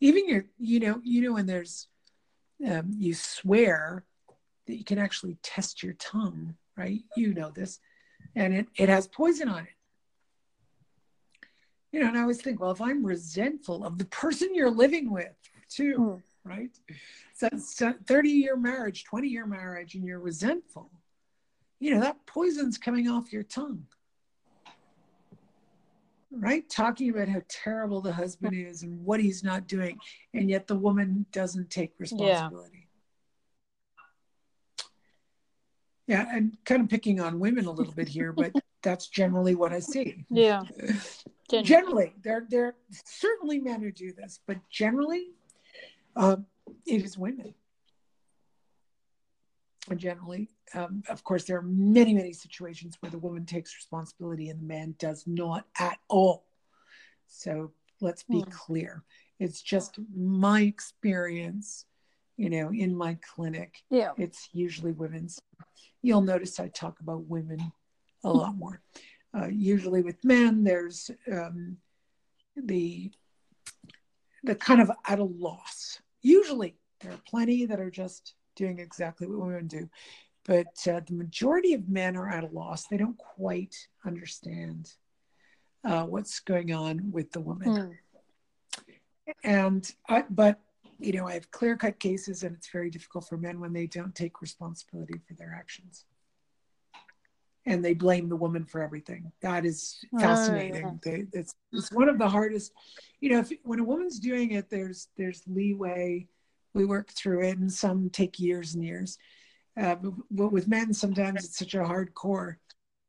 Even your, you know, you know, when there's, um, you swear that you can actually test your tongue, right? You know this, and it, it has poison on it. You know, and I always think, well, if I'm resentful of the person you're living with, too, Mm. right? So, so 30 year marriage, 20 year marriage, and you're resentful, you know, that poison's coming off your tongue. Right? Talking about how terrible the husband is and what he's not doing, and yet the woman doesn't take responsibility. Yeah, and kind of picking on women a little bit here, but that's generally what I see. Yeah. Genuinely. Generally, there there certainly men who do this, but generally, um, it is women. And generally, um, of course, there are many many situations where the woman takes responsibility and the man does not at all. So let's be Hmm. clear. It's just my experience, you know, in my clinic. Yeah. It's usually women's. You'll notice I talk about women a lot more. Uh, usually with men, there's um, the the kind of at a loss. Usually, there are plenty that are just doing exactly what women do, but uh, the majority of men are at a loss. They don't quite understand uh, what's going on with the woman Mm. and I, but you know i have clear cut cases and it's very difficult for men when they don't take responsibility for their actions and they blame the woman for everything. That is Oh, fascinating. yeah. they, it's, it's one of the hardest you know if, when a woman's doing it there's there's leeway. We work through it and some take years and years. Uh, but, with men sometimes it's such a hardcore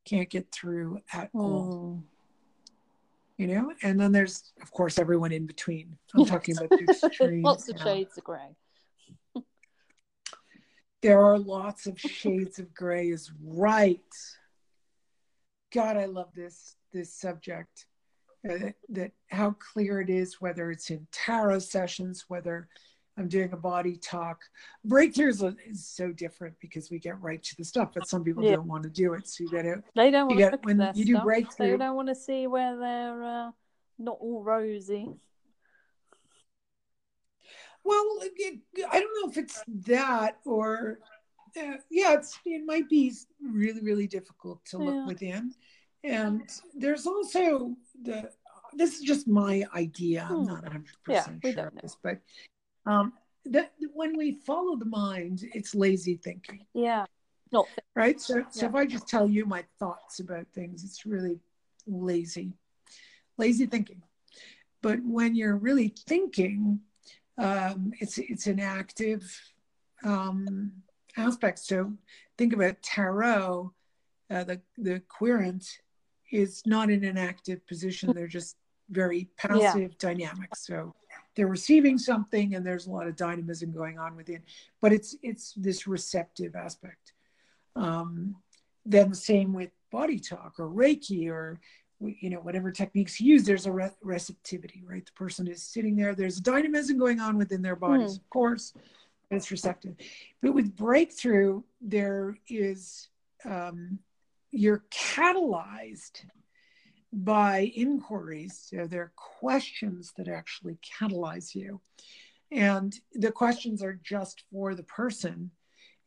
can't get through at all. Mm. you know? And then there's of course everyone in between. I'm talking about the extreme Lots of shades of grey. there are lots of shades of gray is right god i love this this subject uh, that, that how clear it is whether it's in tarot sessions whether i'm doing a body talk breakthroughs is so different because we get right to the stuff but some people Yeah. don't want to do it so you gotta They don't want to get- when you do stuff. They don't want to see where they're uh, not all rosy. Well, it, I don't know if it's that or uh, yeah, it's it might be really really difficult to look Yeah. within, and there's also the this is just my idea. I'm Hmm. not 100 Yeah, percent we sure of this, but um, that when we follow the mind, it's lazy thinking, Yeah. Not right? So, so Yeah. if I just tell you my thoughts about things, it's really lazy, lazy thinking. But when you're really thinking, um, it's it's an active um, aspect. So think about tarot. Uh, the the querent is not in an active position. They're just very passive yeah. dynamics. So they're receiving something and there's a lot of dynamism going on within but it's it's this receptive aspect um, then the same with body talk or reiki or you know whatever techniques you use there's a re- receptivity right the person is sitting there there's dynamism going on within their bodies hmm. of course it's receptive but with breakthrough there is um, you're catalyzed by inquiries. So they're questions that actually catalyze you. And the questions are just for the person.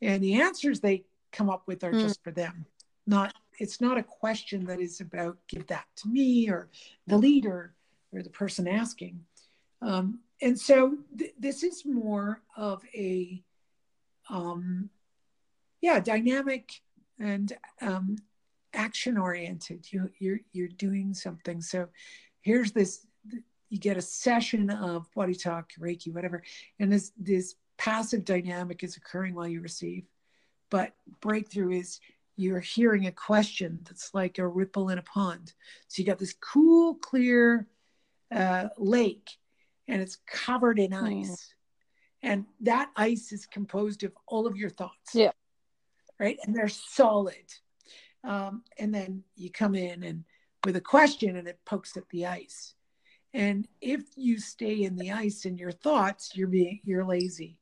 And the answers they come up with are mm. just for them. Not it's not a question that is about give that to me or the leader or the person asking. Um, and so th- this is more of a um, yeah dynamic and um, action oriented you you're you're doing something. So here's this you get a session of body talk reiki whatever and this this passive dynamic is occurring while you receive. But breakthrough is you're hearing a question that's like a ripple in a pond. So you got this cool clear uh, lake and it's covered in hmm. ice mm. and that ice is composed of all of your thoughts yeah right and they're solid um, and then you come in and with a question and it pokes at the ice. And if you stay in the ice in your thoughts, you're being you're lazy.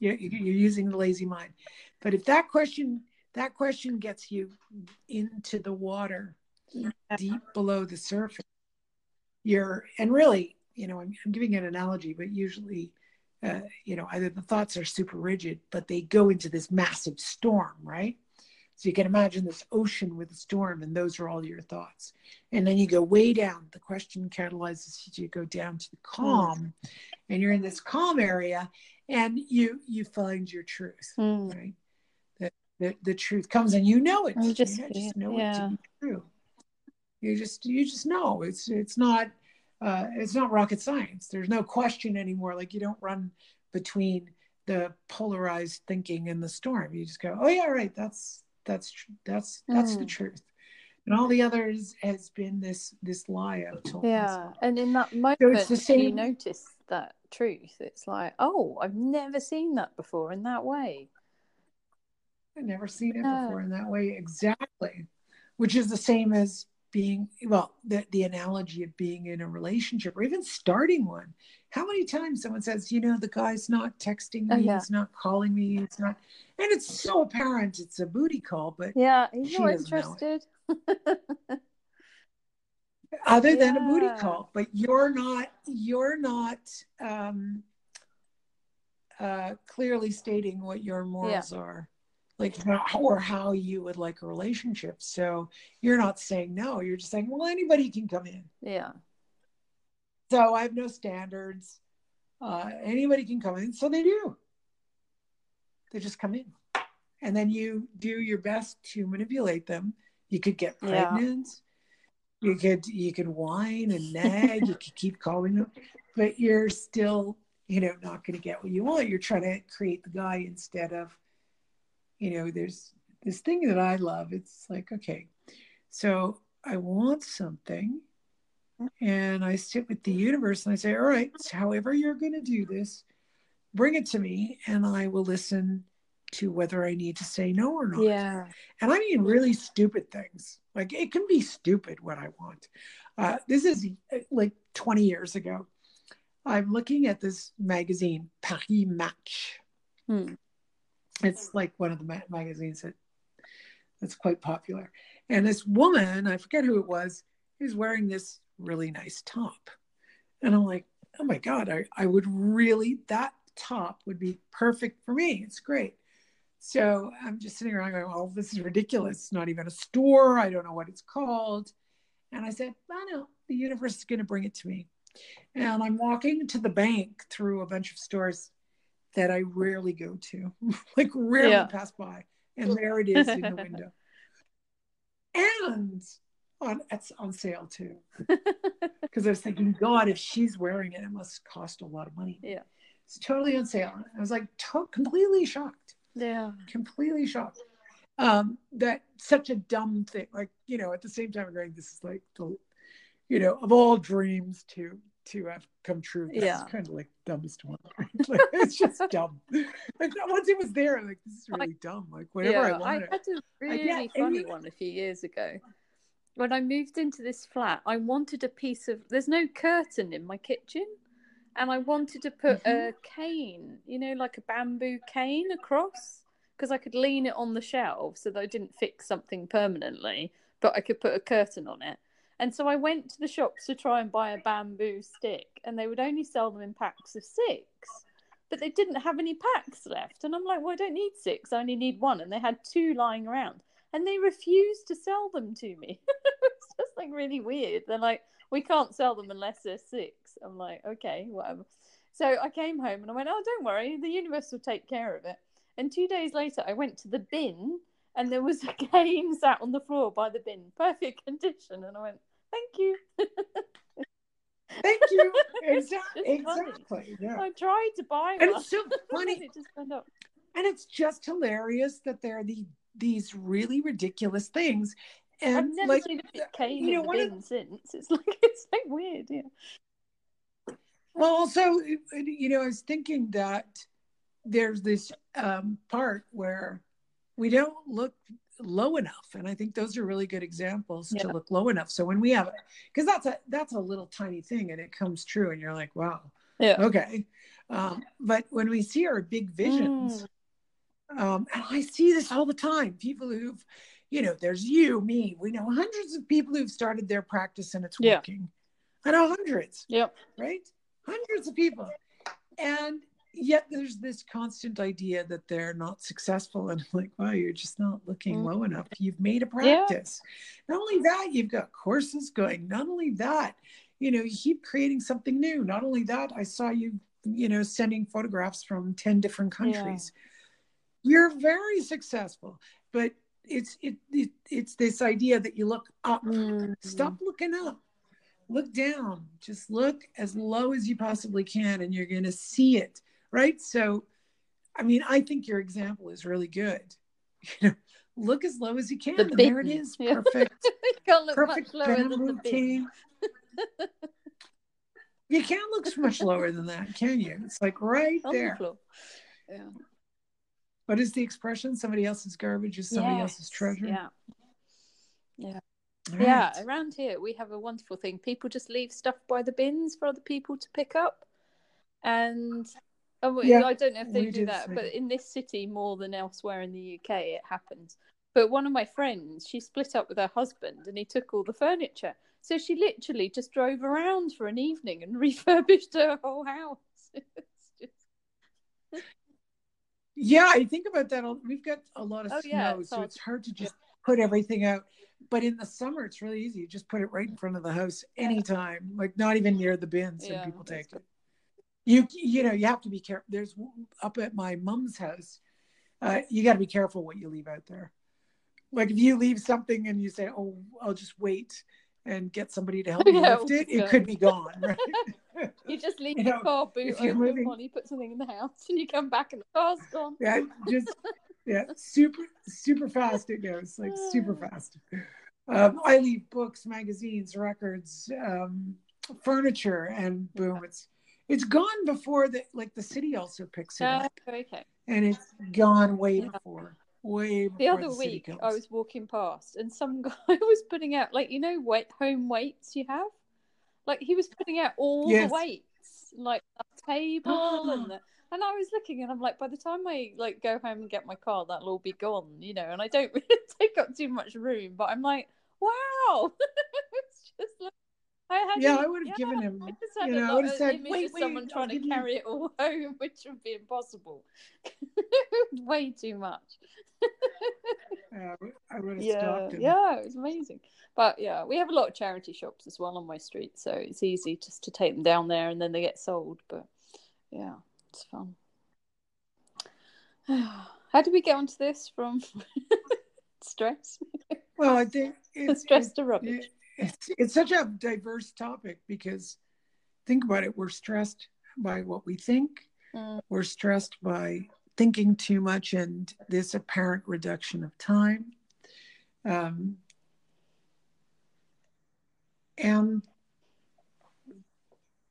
You're, you're using the lazy mind. But if that question that question gets you into the water, deep below the surface, you're and really, you know, I'm, I'm giving an analogy, but usually, uh, you know, either the thoughts are super rigid, but they go into this massive storm, right? So you can imagine this ocean with a storm, and those are all your thoughts. And then you go way down. The question catalyzes you to go down to the calm, mm. and you're in this calm area, and you you find your truth, mm. right? The, the the truth comes, and you know it. You just, you just know yeah. it to be true. You just you just know it's it's not uh, it's not rocket science. There's no question anymore. Like you don't run between the polarized thinking and the storm. You just go, oh yeah, right. That's that's that's that's mm. the truth and all the others has been this this lie I've told yeah myself. and in that moment so it's the same... you notice that truth it's like oh i've never seen that before in that way i've never seen it before in that way exactly which is the same as being well the, the analogy of being in a relationship or even starting one how many times someone says you know the guy's not texting oh, me oh, yeah. he's not calling me it's not and it's so apparent it's a booty call but yeah he's not interested other yeah. than a booty call but you're not you're not um uh clearly stating what your morals yeah. are like how, or how you would like a relationship. So you're not saying no, you're just saying, well, anybody can come in. Yeah. So I have no standards. Uh, anybody can come in. So they do. They just come in. And then you do your best to manipulate them. You could get pregnant. Yeah. You could you could whine and nag. you could keep calling them, but you're still, you know, not going to get what you want. You're trying to create the guy instead of you know, there's this thing that I love. It's like, okay, so I want something and I sit with the universe and I say, all right, however you're going to do this, bring it to me and I will listen to whether I need to say no or not. Yeah. And I mean really stupid things. Like it can be stupid what I want. Uh, this is uh, like 20 years ago. I'm looking at this magazine, Paris Match. Hmm. It's like one of the ma- magazines that that's quite popular. And this woman, I forget who it was, is wearing this really nice top. And I'm like, oh my God, I, I would really, that top would be perfect for me. It's great. So I'm just sitting around going, well, this is ridiculous. It's not even a store. I don't know what it's called. And I said, I know, the universe is going to bring it to me. And I'm walking to the bank through a bunch of stores that I rarely go to, like rarely yeah. pass by. And there it is in the window. And on it's on sale too. Because I was thinking, God, if she's wearing it, it must cost a lot of money. Yeah. It's totally on sale. I was like, to- completely shocked, Yeah. completely shocked. Um, that such a dumb thing. Like, you know, at the same time, I'm going, this is like the, you know, of all dreams to to have come true. This Yeah. kind of like dumbest one. Like, it's just dumb. Like once it was there, I'm like this is really dumb. Like whenever I yeah, want it. had a really yeah, funny one a few years ago. When I moved into this flat, I wanted a piece of. There's no curtain in my kitchen, and I wanted to put a mm-hmm. cane, you know, like a bamboo cane across, because I could lean it on the shelf so that I didn't fix something permanently, but I could put a curtain on it. And so I went to the shops to try and buy a bamboo stick, and they would only sell them in packs of six. But they didn't have any packs left. And I'm like, well, I don't need six, I only need one. And they had two lying around. And they refused to sell them to me. it's just like really weird. They're like, we can't sell them unless they're six. I'm like, okay, whatever. So I came home and I went, oh, don't worry, the universe will take care of it. And two days later, I went to the bin and there was a cane sat on the floor by the bin, perfect condition. And I went, thank you. Thank you. Exactly. Exactly. Yeah. I tried to buy And one. it's so funny. it just went up. and it's just hilarious that there are the these really ridiculous things. And I've never like seen a big cane you know, in the of- since. It's like it's like weird, yeah. Well, also, you know, I was thinking that there's this um, part where we don't look low enough, and I think those are really good examples to look low enough. So when we have, because that's a that's a little tiny thing, and it comes true, and you're like, wow, Yeah. okay. Um, but when we see our big visions, um, and I see this all the time, people who've, you know, there's you, me, we know hundreds of people who've started their practice and it's Yeah. working. I know hundreds Yep. right? Hundreds of people. And yet there's this constant idea that they're not successful. And I'm like, wow, you're just not looking Mm. low enough. You've made a Yeah. practice. Not only that, you've got courses going. Not only that, you know, you keep creating something new. Not only that, I saw you, you know, sending photographs from 10 different countries. You're very successful. But it's it, it it's this idea that you look up Mm. Stop looking up. Look down. Just look as low as you possibly can, and you're going to see it. Right. So, I mean, I think your example is really good. You know, look as low as you can. The and there it is. Yeah. Perfect. You can't perfect much lower than the bin. You can't look much lower than that, can you? It's like right On there. floor. Yeah. What is the expression? Somebody else's garbage is somebody else's treasure. Yeah. Yeah. right. Around here, we have a wonderful thing. People just leave stuff by the bins for other people to pick up. And oh, Yeah, I don't know if they do that, but in this city more than elsewhere in the UK, it happens. But one of my friends, she split up with her husband and he took all the furniture. So she literally just drove around for an evening and refurbished her whole house. It's just- Yeah, I think about that. We've got a lot of Oh, snow, yeah, it's so hard it's hard to just put everything out. But in the summer, it's really easy. You just put it right in front of the house anytime, like not even near the bins, and people take it. You you know you have to be careful. There's up at my mom's house. Uh, you got to be careful what you leave out there. Like if you leave something and you say, "Oh, I'll just wait and get somebody to help me Yeah, lift it," just could be gone. Right? You just leave You the know, car boot if you're moving- while you put something in the house and you come back and the car's gone. yeah just yeah super super fast it goes like super fast um, i leave books magazines records um, furniture and boom it's it's gone before the like the city also picks it Uh, up okay. and it's gone way Yeah. before way before The other city week. I was walking past, and some guy was putting out, like you know, weight home weights you have. Like he was putting out all Yes. the weights, like the table and the. And I was looking, and I'm like, by the time I like go home and get my car, that'll all be gone, you know. And I don't really take up too much room, but I'm like, wow, it's just like I had. yeah I would have yeah, given him I just had you a know, I lot would've of said, "Wait, of wait, someone trying to give you-" carry it all home, which would be impossible. Way too much. uh, i would have Yeah, stopped him yeah, it was amazing. But yeah, we have a lot of charity shops as well on my street, so it's easy just to take them down there and then they get sold. But yeah, it's fun. How did we get onto this from stress? Well, I think it's, stress it- to rubbish. it- it's, it's such a diverse topic because think about it. We're stressed by what we think. Mm. We're stressed by thinking too much and this apparent reduction of time. Um, and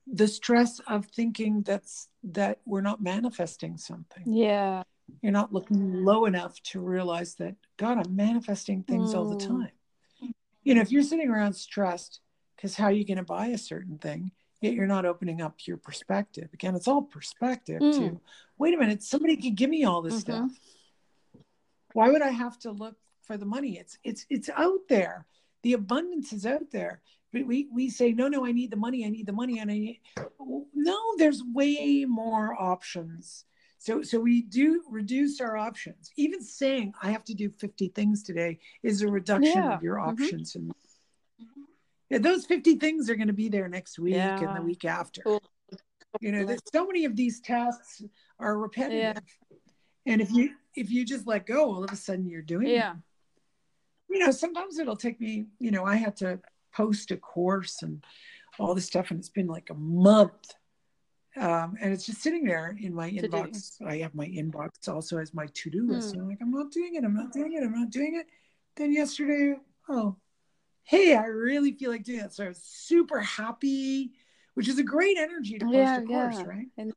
the stress of thinking that's that we're not manifesting something Yeah. you're not looking low enough to realize that god i'm manifesting things all the Mm. time you know if you're sitting around stressed because how are you going to buy a certain thing yet you're not opening up your perspective. Again it's all perspective Mm. too. Wait a minute somebody could give me all this Mhm. stuff. Why would i have to look for the money? It's it's it's out there. The abundance is out there. But we we say no no i need the money i need the money and i need no there's way more options so so we do reduce our options even saying i have to do 50 things today is a reduction Yeah. of your Mhm. options and yeah, those 50 things are going to be there next week and the week after Cool. you know there's so many of these tasks are repetitive and if you if you just let go all of a sudden you're doing it Yeah. you know, sometimes it'll take me, you know, I had to post a course and all this stuff, and it's been like a month. Um, and it's just sitting there in my inbox. I have my inbox also as my to do list. Hmm. And I'm like, I'm not doing it. I'm not doing it. I'm not doing it. Then yesterday, oh, hey, I really feel like doing it. So I was super happy, which is a great energy to post Yeah, a course, yeah. right? And-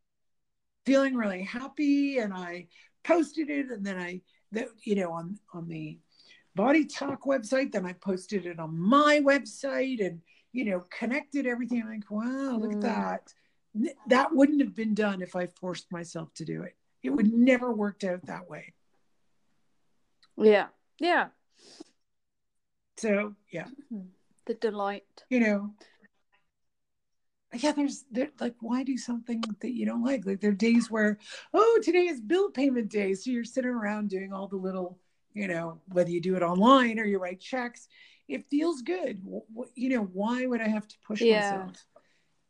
Feeling really happy, and I posted it, and then I, that you know, on on the Body Talk website. Then I posted it on my website and, you know, connected everything. I'm like, wow, look Mm. at that. That wouldn't have been done if I forced myself to do it. It would never worked out that way. Yeah. Yeah. So yeah, mm-hmm. The delight. you know. Yeah, there's there like why do something that you don't like? Like there are days where, oh, today is bill payment day. So you're sitting around doing all the little, you know, whether you do it online or you write checks, it feels good. Wh- wh- You know, why would I have to push Yeah. myself?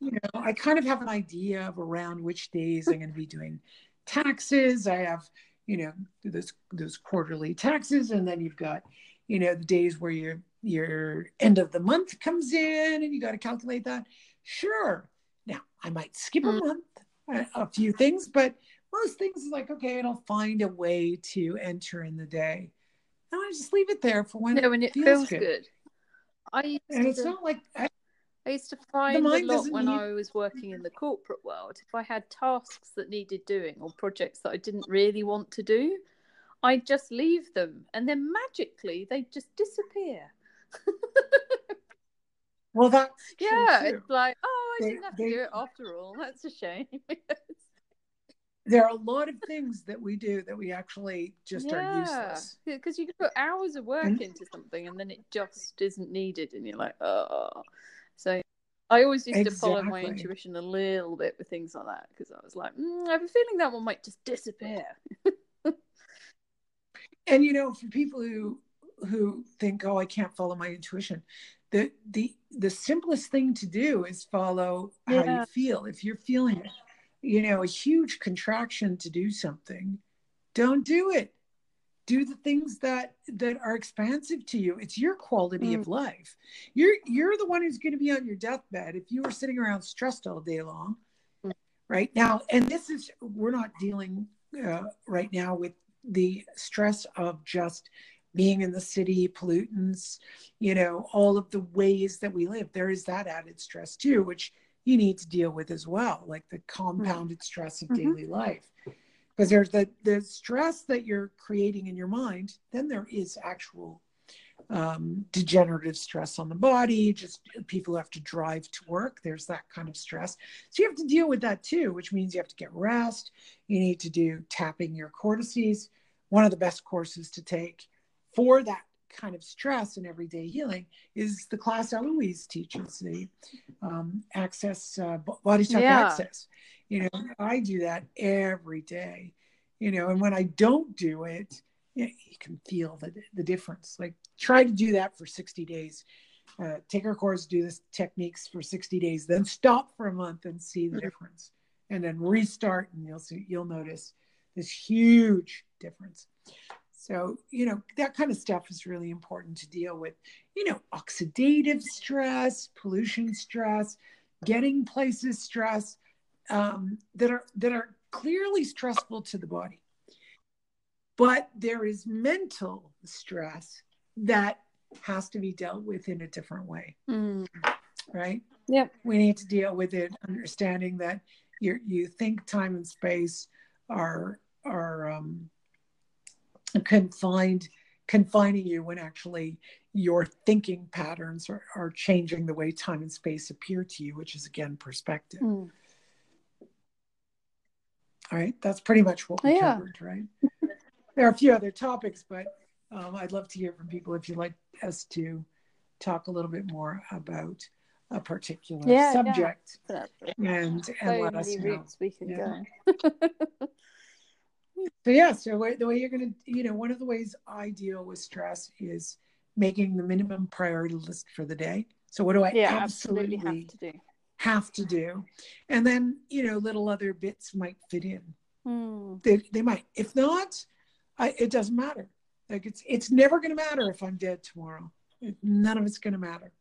You know, I kind of have an idea of around which days I'm going to be doing taxes. I have, you know, those those quarterly taxes, and then you've got, you know, the days where your your end of the month comes in, and you got to calculate that. Sure. Now I might skip a Mm. month, a, a few things, but most things is like okay, and I'll find a way to enter in the day. And I just leave it there for when No, when it feels, good. I And it's to, not like I, I used to find a lot when I was working in the corporate world. If I had tasks that needed doing or projects that I didn't really want to do, I'd just leave them, and then magically they just disappear. well, that's Yeah, it's like, oh, I They- didn't have they- to do it after all. That's a shame. there are a lot of things that we do that we actually just are useless. Because you can put hours of work And- into something and then it just isn't needed, and you're like, oh. So I always used to follow my intuition a little bit with things like that because I was like, mm, I have a feeling that one might just disappear. And you know, for people who who think, "Oh, I can't follow my intuition," the the the simplest thing to do is follow how you feel. If you're feeling, you know, a huge contraction to do something, don't do it. Do the things that that are expansive to you. It's your quality Mm. of life. You're you're the one who's going to be on your deathbed if you were sitting around stressed all day long. Mm. Right now, and this is we're not dealing uh, right now with the stress of just being in the city, pollutants, you know, all of the ways that we live. There is that added stress too, which you need to deal with as well, like the compounded stress of Mhm. daily life. Because there's the, the stress that you're creating in your mind, then there is actual um, degenerative stress on the body, just people who have to drive to work. There's that kind of stress. So you have to deal with that too, which means you have to get rest. You need to do tapping your cortices. One of the best courses to take for that kind of stress and everyday healing is the class Eloise teaches, the um, access, uh, body talk Yeah. access. You know, I do that every day, you know, and when I don't do it, you, you can feel the, the difference. Like try to do that for 60 days. Uh, take our course, do this techniques for 60 days, then stop for a month and see the difference, and then restart, and you'll see you'll notice this huge difference. So, you know, that kind of stuff is really important to deal with. You know, oxidative stress, pollution stress, getting places stress um, that are that are clearly stressful to the body. But there is mental stress that has to be dealt with in a different way. Mm. Right? Yep. We need to deal with it, understanding that you you think time and space are are um, confined confining you when actually your thinking patterns are, are changing the way time and space appear to you which is again perspective Mm. all right that's pretty much what we Yeah. covered right there are a few other topics but um, i'd love to hear from people if you'd like us to talk a little bit more about a particular Yeah, yeah. subject Definitely. and and So let us know we can Yeah. go. So yeah, so the way you're gonna, you know, one of the ways I deal with stress is making the minimum priority list for the day. So what do I yeah, absolutely, absolutely have to do. have to do? And then you know, little other bits might fit in. Mm. They they might. If not, I, it doesn't matter. Like it's it's never gonna matter if I'm dead tomorrow. None of it's gonna matter.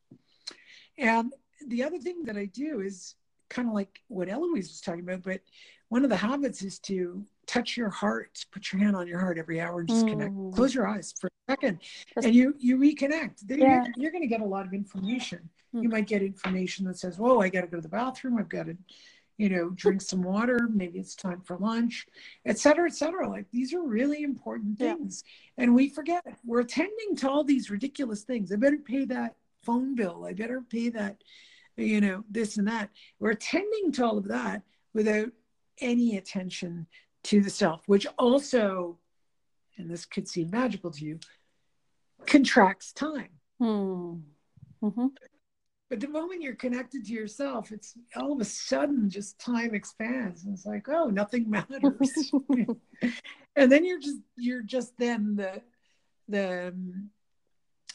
And the other thing that I do is kind of like what Eloise was talking about, but one of the habits is to touch your heart, put your hand on your heart every hour and just connect. Mm. Close your eyes for a second and you you reconnect. Yeah. you're, you're going to get a lot of information. Mm. You might get information that says, "Whoa, I got to go to the bathroom. I've got to, you know, drink some water. Maybe it's time for lunch, et cetera, et cetera." Like these are really important Yeah. things, and we forget. We're attending to all these ridiculous things. I better pay that phone bill. I better pay that, you know, this and that. We're attending to all of that without any attention to the self, which also, and this could seem magical to you, contracts time. Mm. hmm But the moment you're connected to yourself, it's all of a sudden just time expands and it's like, oh, nothing matters. and then you're just you're just then the the um,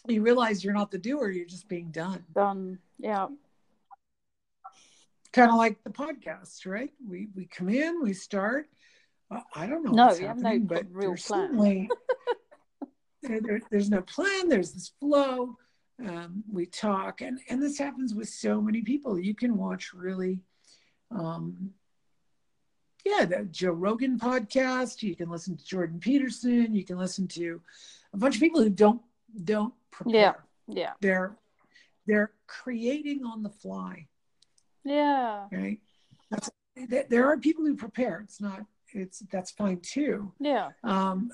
you realize you're not the doer, you're just being done. Done. Yeah. Kind of like the podcast, right? We we come in, we start. I don't know No, we have no but real there's plan. certainly there, there- there's no plan. There's this flow. Um, we talk, and and this happens with so many people. You can watch really, um, yeah, the Joe Rogan podcast. You can listen to Jordan Peterson. You can listen to a bunch of people who don't don't prepare. Yeah. Yeah. They're they're creating on the fly Yeah. right that's there are people who prepare it's not it's that's fine too Yeah. um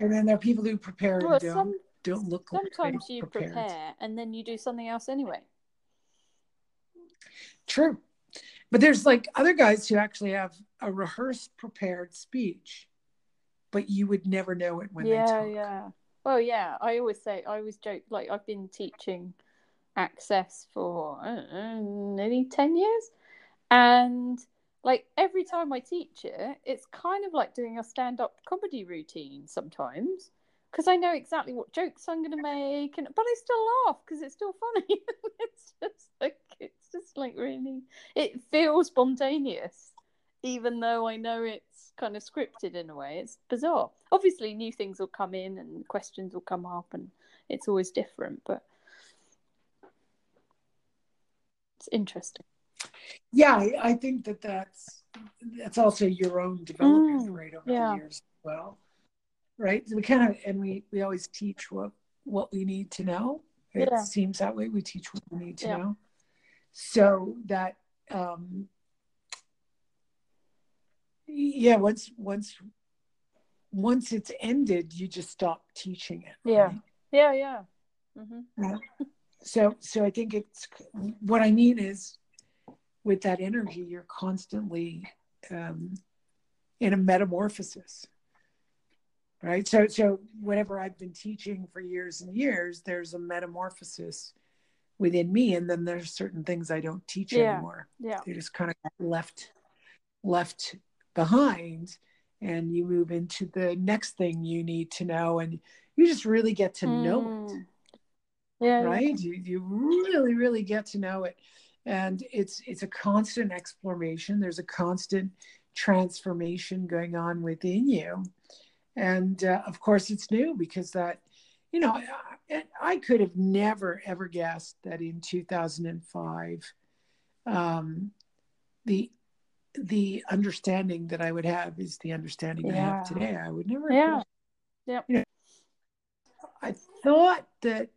and then there are people who prepare and don't some don't look like sometimes they you prepared. prepare and then you do something else anyway. true but there's like other guys who actually have a rehearsed prepared speech but you would never know it when they yeah, talk yeah. Well, yeah. I always say, I always joke, like I've been teaching access for know, nearly ten years, and like every time I teach it, it's kind of like doing a stand-up comedy routine sometimes because I know exactly what jokes I'm going to make, and but I still laugh because it's still funny. it's just like it's just like really, it feels spontaneous, even though I know it's kind of scripted in a way. It's bizarre. Obviously, new things will come in and questions will come up, and it's always different, but it's interesting. Yeah I, I think that that's that's also your own development Mm, right over yeah. the years as well right So we kind of and we we always teach what what we need to know it Yeah. seems that way we teach what we need to Yeah. know so that um yeah once once once it's ended you just stop teaching it Yeah. right? Yeah, yeah. hmm so so i think it's what i mean is with that energy you're constantly um in a metamorphosis right so so whatever i've been teaching for years and years there's a metamorphosis within me and then there's certain things i don't teach Yeah. anymore Yeah. they just kind of left left behind and you move into the next thing you need to know and you just really get to know it Mm. Yeah. yeah. right you, you really really get to know it and it's it's a constant exploration there's a constant transformation going on within you And uh, of course, it's new because that, you know, I, I could have never ever guessed that in 2005, um, the the understanding that I would have is the understanding I have today. I would never. Yeah. Yeah. You know, I thought that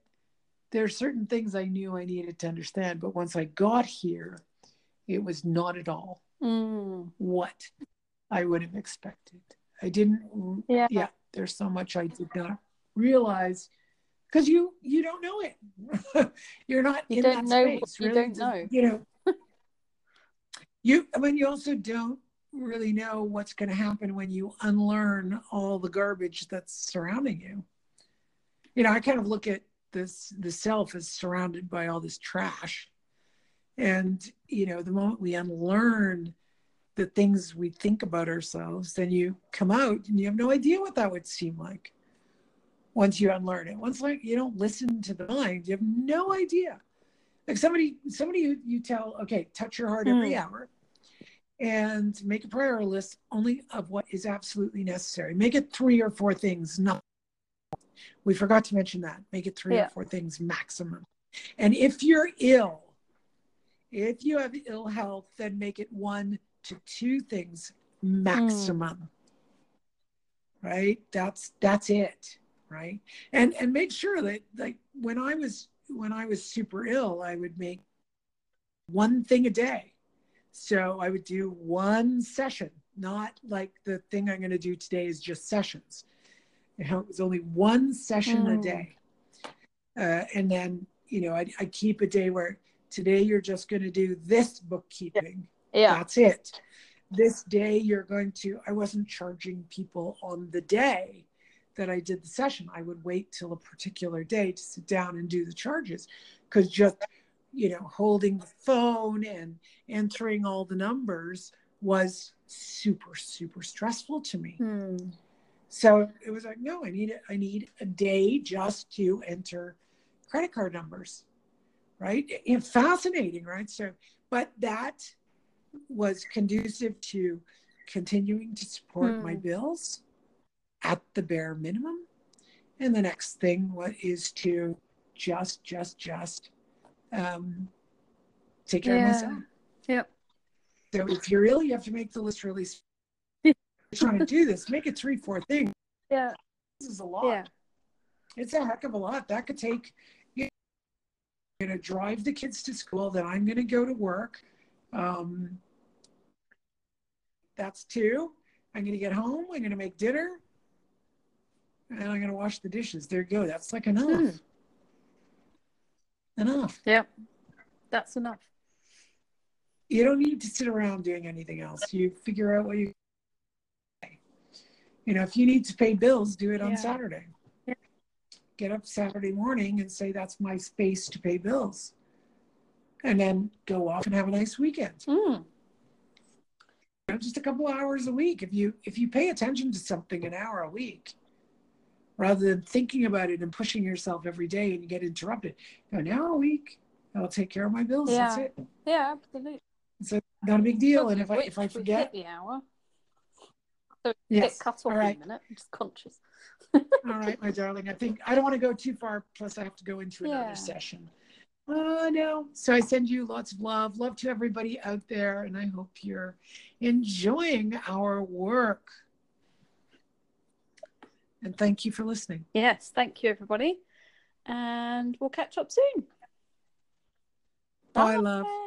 there are certain things I knew I needed to understand, but once I got here, it was not at all Mm. what I would have expected. I didn't. Yeah. Yeah. There's so much I did not realize because you you don't know it. You're not You in don't that know space. what you don't know. You know. you. I mean, you also don't really know what's going to happen when you unlearn all the garbage that's surrounding you. You know, I kind of look at this the self is surrounded by all this trash. And you know the moment we unlearn the things we think about ourselves then you come out and you have no idea what that would seem like once you unlearn it. Once like you don't listen to the mind you have no idea. Like somebody somebody you, you tell okay touch your heart every Hmm. hour and make a prayer list only of what is absolutely necessary. Make it three or four things not we forgot to mention that. Make it three Yeah. or four things maximum. And if you're ill if you have ill health then make it one to two things maximum. Right? That's that's it. Right? And and make sure that like when i was when i was super ill i would make one thing a day. So i would do one session not like the thing i'm going to do today is just sessions it was only one session a Mm. day. Uh, and then you know I, I keep a day where today you're just going to do this bookkeeping. Yeah. that's it. This day you're going to i wasn't charging people on the day that i did the session. I would wait till a particular day to sit down and do the charges. Because just you know holding the phone and entering all the numbers was super super stressful to me. Hmm. So it was like no i need a, i need a day just to enter credit card numbers right and fascinating right so but that was conducive to continuing to support my Hmm. bills at the bare minimum and the next thing what is to just just just um take care Yeah. of myself Yep. so if you're ill you have to make the list really trying to do this make it three four things Yeah. this is a lot Yeah. it's a heck of a lot that could take you know, going to drive the kids to school then i'm going to go to work um, that's two i'm going to get home i'm going to make dinner and i'm going to wash the dishes there you go that's like enough Hmm. enough Yep. That's enough. you don't need to sit around doing anything else you figure out what you you know if you need to pay bills do it on Yeah. saturday get up saturday morning and say that's my space to pay bills and then go off and have a nice weekend Mm. You know, just a couple hours a week if you if you pay attention to something an hour a week rather than thinking about it and pushing yourself every day and you get interrupted you know, an a week i'll take care of my bills that's Yeah. it Yeah, absolutely. it's a, not a big deal and if i if i forget the hour. So Yes. get cut off All right. in a minute. I'm just conscious. All right, my darling. I think I don't want to go too far. Plus, I have to go into another Yeah. session. Oh no! So I send you lots of love, love to everybody out there, and I hope you're enjoying our work. And thank you for listening. Yes, thank you, everybody. And we'll catch up soon. Bye, love. Bye.